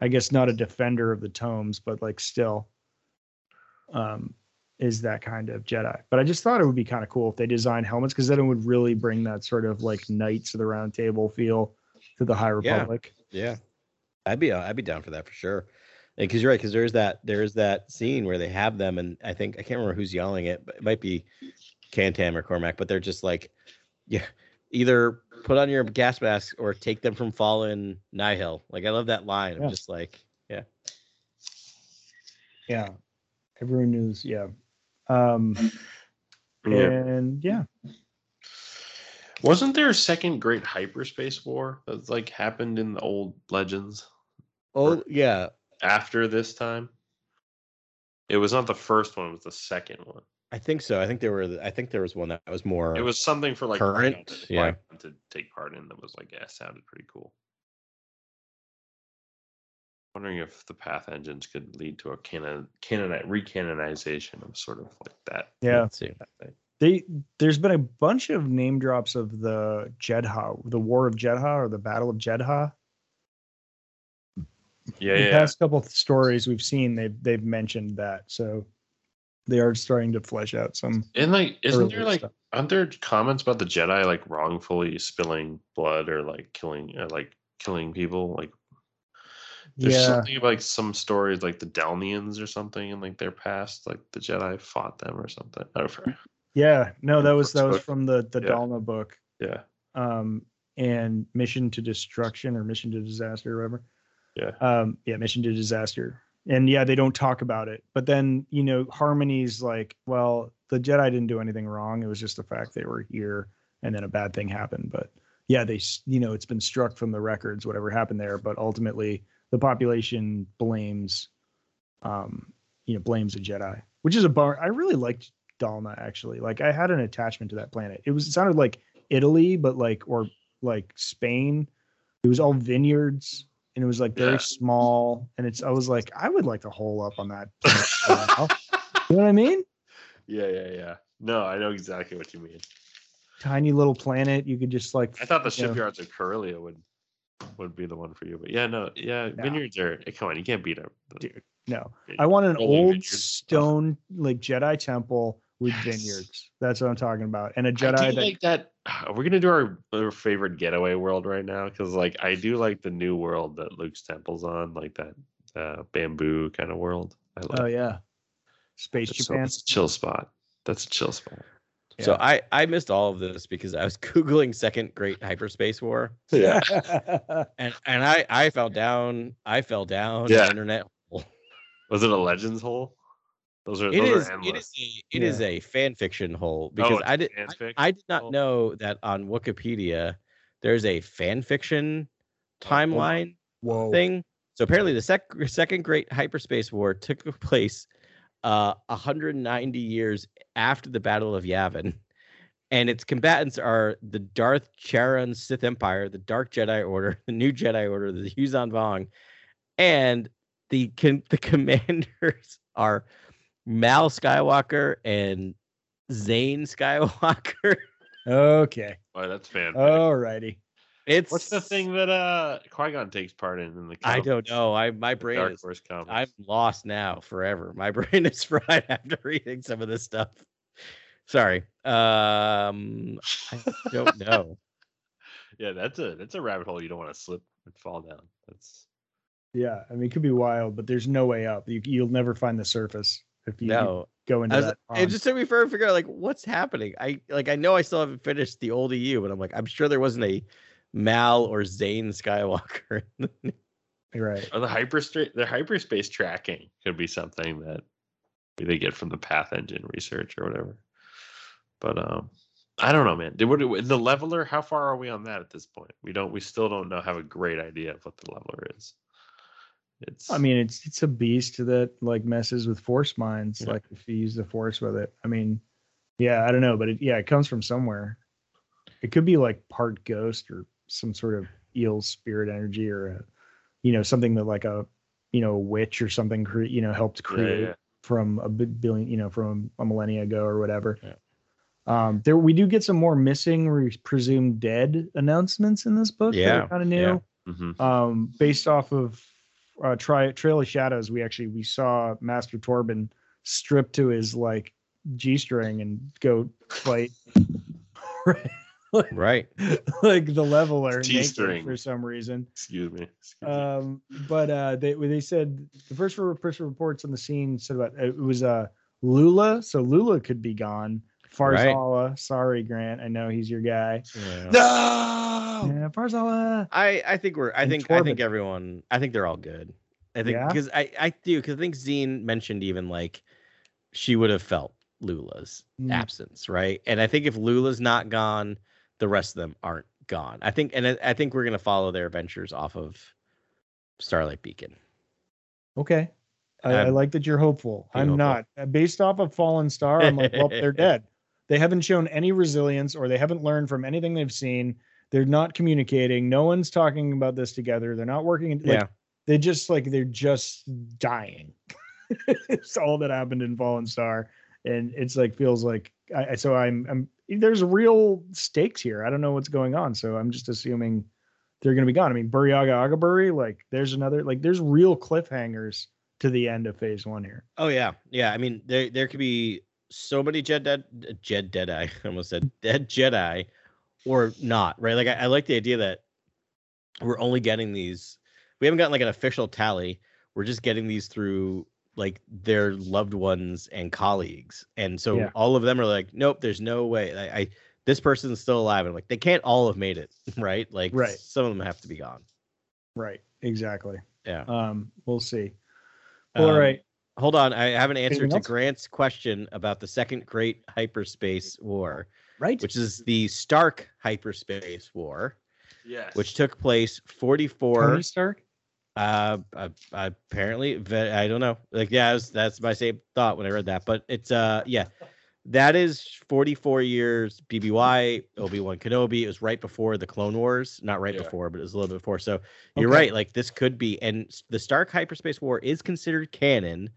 I guess, not a defender of the tomes, but like still, um, is that kind of Jedi. But I just thought it would be kind of cool if they designed helmets because then it would really bring that sort of like Knights of the Round Table feel to the High Yeah. Republic. Yeah, I'd be uh, I'd be down for that for sure. Because you're right, because there's that there's that scene where they have them, and I think I can't remember who's yelling it, but it might be Kantam or Cohmac, but they're just like, yeah, either put on your gas mask or take them from fallen Nihil. Like I love that line. Yeah. I'm just like, yeah, Yeah. Everyone knows. Yeah. Um, Yeah. and yeah, Wasn't there a second great hyperspace war that's like happened in the old legends oh yeah, after this time? It was not the first one; it was the second one. I think so. I think there were I think there was one that was more. It was something for like Current, Qui-Gon yeah. Qui-Gon to take part in that was like yeah, sounded pretty cool. Wondering if the path engines could lead to a canon canon recanonization of sort of like that. yeah. See. They there's been a bunch of name drops of the Jedha, the War of Jedha or the Battle of Jedha. Yeah, the yeah. past couple of stories we've seen, they've they've mentioned that, so they are starting to flesh out some. And like, isn't there like, stuff. aren't there comments about the Jedi like wrongfully spilling blood or like killing, uh, like killing people? Like, there's yeah, something like some stories like the Delnians or something, and like their past, like the Jedi fought them or something. Don't yeah. No, that was that was from the the Yeah. Dalna book, Yeah, um, and Mission to Destruction or Mission to Disaster or whatever. yeah. um yeah mission to disaster and yeah they don't talk about it but then you know harmony's like well the jedi didn't do anything wrong it was just the fact they were here and then a bad thing happened but yeah they you know it's been struck from the records whatever happened there but ultimately the population blames um you know blames the jedi which is a bar i really liked dalna actually like i had an attachment to that planet it was it sounded like italy but like or like spain it was all vineyards and it was like very Yeah. small and it's i was like i would like to hole up on that planet for a while. you know what i mean Yeah, yeah, yeah. No, I know exactly what you mean. tiny little planet you could just like I thought the you know, shipyards of Corellia would would be the one for you, but yeah, no, yeah, No. vineyards are. eh, Come on, you can't beat them. Dude, no i want an Rolling old vineyards. stone like jedi temple with Yes. vineyards that's what i'm talking about and a jedi do that like that. We're gonna do our, our favorite getaway world right now because, like, I do like the new world that Luke's temple's on, like that uh, bamboo kind of world. I love. oh yeah space so- japan it's a chill spot. That's a chill spot. So I I missed all of this because I was googling second great hyperspace war, Yeah. and and I I fell down I fell down Yeah. the internet. hole. Was it a Legends hole? Those are It those is. are It endless. is a. It is Yeah. a fan fiction hole oh, because it's I did. I. I did not Oh. know that on Wikipedia there's a fan fiction timeline Whoa. thing. So apparently, the sec- second Great Hyperspace War took place uh, 190 years after the Battle of Yavin, and its combatants are the Darth Charon Sith Empire, the Dark Jedi Order, the New Jedi Order, the Yuuzhan Vong, and the con- the commanders are Mal Skywalker and Zane Skywalker. Okay. Boy, that's fan. fic. Alrighty. It's What's the thing that uh Qui Gon takes part in in the? I don't know. I my brain Dark is Horse comics? I'm lost now forever. My brain is fried after reading some of this stuff. Sorry. Um I don't know. yeah, that's a that's a rabbit hole you don't want to slip and fall down. That's Yeah, I mean, it could be wild, but there's no way up. You, you'll never find the surface if you No. go into I was- that. it just took me forever to figure out like what's happening. I like I know I still haven't finished the old EU, but I'm like, I'm sure there wasn't a Mal or Zane Skywalker. Right. or the hyperspace the hyperspace tracking could be something that they get from the Path Engine research or whatever. But um, I don't know, man. Did what the leveler? How far are we on that at this point? We don't. We still don't know. Have a great idea of what the leveler is. It's. I mean, it's it's a beast that like messes with force mines. Yeah. Like if you use the force with it. I mean, yeah, I don't know, but it, yeah, it comes from somewhere. It could be like part ghost or some sort of eel spirit energy or a, you know, something that like a, you know, a witch or something, cre- you know, helped create yeah. from a billion, you know, from a millennia ago or whatever. Yeah. Um, there we do get some more missing, or presumed dead announcements in this book. Yeah, kind of yeah. new Mhm. um based off of uh tri- trail of shadows we actually we saw master Torban stripped to his like g-string and go fight right right. like the leveler G-string. for some reason Excuse me. Excuse me. um but uh they they said the first re- first reports on the scene said about it was uh lula so lula could be gone Right. farzala sorry grant i know he's your guy Yeah. no. yeah farzala I I think we're I And think I think everyone I think they're all good. I think Yeah? because I I do because I think Zeen mentioned even like she would have felt Lula's Mm. absence, right? And I think if Lula's not gone, the rest of them aren't gone. I think and I, I think we're gonna follow their adventures off of Starlight Beacon. Okay. I, I like that you're hopeful. I'm hopeful. not. Uh, Based off of Fallen Star, I'm like, well, they're dead. They haven't shown any resilience or they haven't learned from anything they've seen. They're not communicating. No one's talking about this together. They're not working. Like, Yeah. They just like, they're just dying. it's all that happened in Fallen Star. And it's like, feels like, I, so I'm, I'm, there's real stakes here. I don't know what's going on. So I'm just assuming they're going to be gone. I mean, Burryaga Agaburry, like there's another, like there's real cliffhangers to the end of phase one here. Oh yeah, yeah. I mean, there there could be so many Jed Dead Jed Deadeye. I almost said dead Jedi, or not. Right? Like I, I like the idea that we're only getting these. We haven't gotten like an official tally. We're just getting these through like their loved ones and colleagues, and so Yeah. all of them are like, nope, there's no way. I, I this person's still alive, and like they can't all have made it, right? Like Right. some of them have to be gone. Right. Exactly. Yeah. Um, we'll see. All Um, right. Hold on, I have an answer to? Grant's question about the second Great Hyperspace War, Right. which is the Stark Hyperspace War, Yes. which took place 44. Tony Stark. Uh, uh, apparently, ve- I don't know. Like, yeah, was- that's my same thought when I read that. But it's uh, yeah, that is 44 years BBY Obi Wan Kenobi. It was right before the Clone Wars, not right Yeah. before, but it was a little bit before. So you're Okay. right. Like this could be, and the Stark Hyperspace War is considered canon,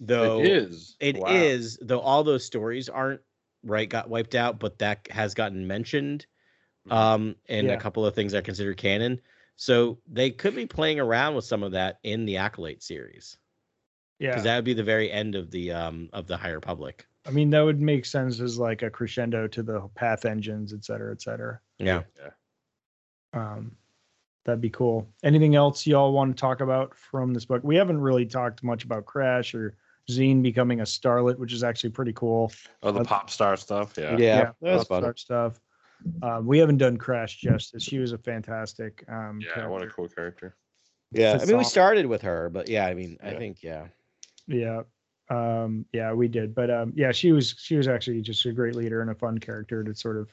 though it is. it Wow. is, though all those stories aren't right got wiped out, but that has gotten mentioned Mhm. um and Yeah. a couple of things are considered canon. So they could be playing around with some of that in the Acolyte series. Yeah. Because that would be the very end of the um of the High Republic. I mean, that would make sense as like a crescendo to the path engines, et cetera, et cetera. Yeah. Yeah. Um, that'd be cool. Anything else y'all want to talk about from this book? We haven't really talked much about Crash or Zeen becoming a starlet, which is actually pretty cool. Oh, the Uh, pop star stuff. Yeah. Yeah, that's fun. Star stuff. Um, we haven't done Crash justice. She was a fantastic. Um, Yeah. What a cool character. Yeah. I mean we started with her, but yeah, I mean, I think yeah. Yeah. Um, yeah, we did, but um, yeah, she was she was actually just a great leader and a fun character to sort of.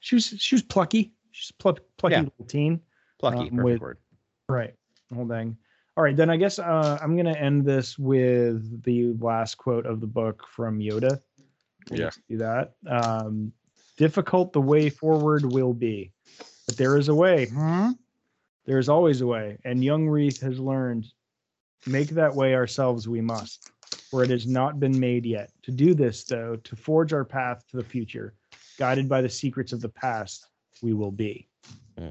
She was she was plucky. She's a pluck, plucky Yeah. little teen. Plucky, Um, perfect with- word. Right. The whole thing. All right, then I guess uh, I'm gonna end this with the last quote of the book from Yoda. We'll Yeah. Do that. Um, difficult the way forward will be, but there is a way. Hmm? There is always a way, and young Reath has learned. Make that way ourselves we must, for it has not been made yet. To do this, though, to forge our path to the future, guided by the secrets of the past, we will be. Hmm.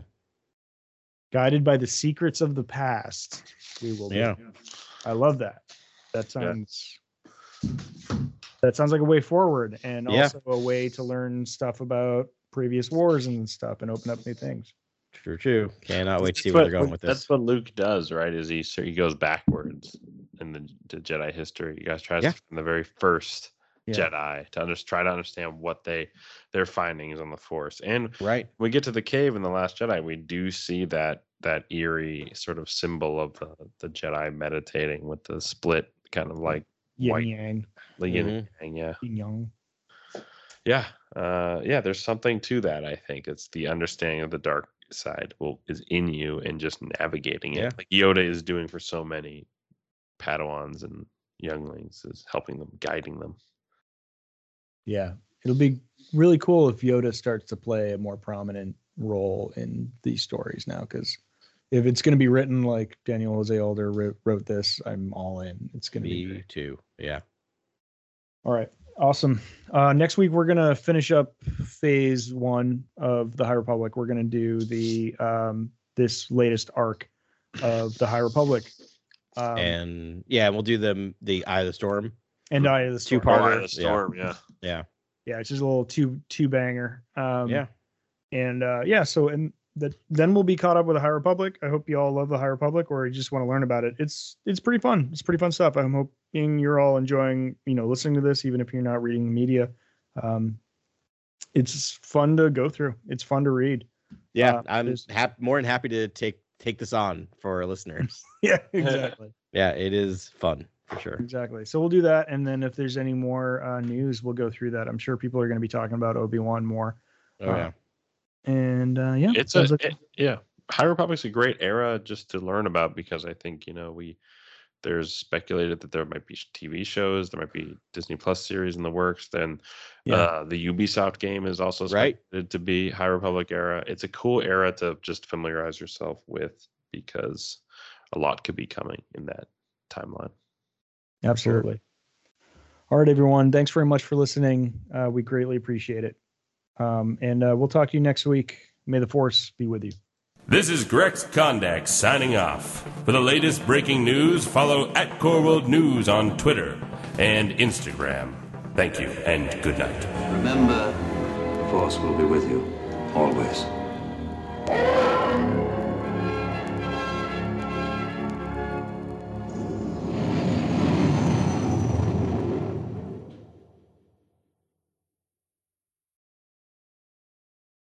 Guided by the secrets of the past, we will Yeah. be. I love that. That Yeah. Sounds that sounds like a way forward and Yeah. also a way to learn stuff about previous wars and stuff and open up new things. True, true. Cannot wait to see That's where what- they're going with That's this. That's what Luke does, right? Is he so he goes backwards in the, the Jedi history. You guys try Yeah. from the very first Yeah. Jedi to under, try to understand what they their findings on the Force. And Right. we get to the cave in the Last Jedi, we do see that that eerie sort of symbol of the, the Jedi meditating with the split kind of like Yin White. yang, the yin Mhm. and yang, yeah. yin yang. Yeah, uh, yeah. There's something to that. I think it's the understanding of the dark side will is in you and just navigating it, Yeah. like Yoda is doing for so many Padawans and younglings, is helping them, guiding them. Yeah. It'll be really cool if Yoda starts to play a more prominent role in these stories now because if it's going to be written like Daniel Jose Older wrote, wrote this, I'm all in. It's going to be Me too. Yeah. All right. Awesome. Uh, next week, we're going to finish up phase one of the High Republic. We're going to do the um, this latest arc of the High Republic. Um, and, and yeah, we'll do the the Eye of the Storm. And Eye of the Storm. Two-parter. Eye of the yeah. Storm, yeah. Yeah. Yeah, it's just a little two two banger. Um, yeah. And uh, yeah, so and that then we'll be caught up with the High Republic. I hope you all love the High Republic, or you just want to learn about it. It's it's pretty fun. It's pretty fun stuff. I'm hoping you're all enjoying, you know, listening to this, even if you're not reading the media. Um, it's fun to go through. It's fun to read. Yeah. Uh, I'm hap- more than happy to take take this on for our listeners. Yeah, exactly, yeah, it is fun for sure. exactly. So we'll do that, and then if there's any more uh, news, we'll go through that. I'm sure people are going to be talking about Obi Wan more. Oh Uh, yeah. And uh, yeah, It's a sounds like- it- yeah. High Republic's a great era just to learn about because I think you know we there's speculated that there might be TV shows, there might be Disney Plus series in the works. Then Yeah. uh, the Ubisoft game is also Right. to be High Republic era. It's a cool era to just familiarize yourself with because a lot could be coming in that timeline. Absolutely. All right, everyone. Thanks very much for listening. Uh, we greatly appreciate it. Um, and uh, we'll talk to you next week. May the force be with you. This is Grex Kondak signing off. For the latest breaking news, follow at Core World News on Twitter and Instagram. Thank you and good night. Remember, the Force will be with you always.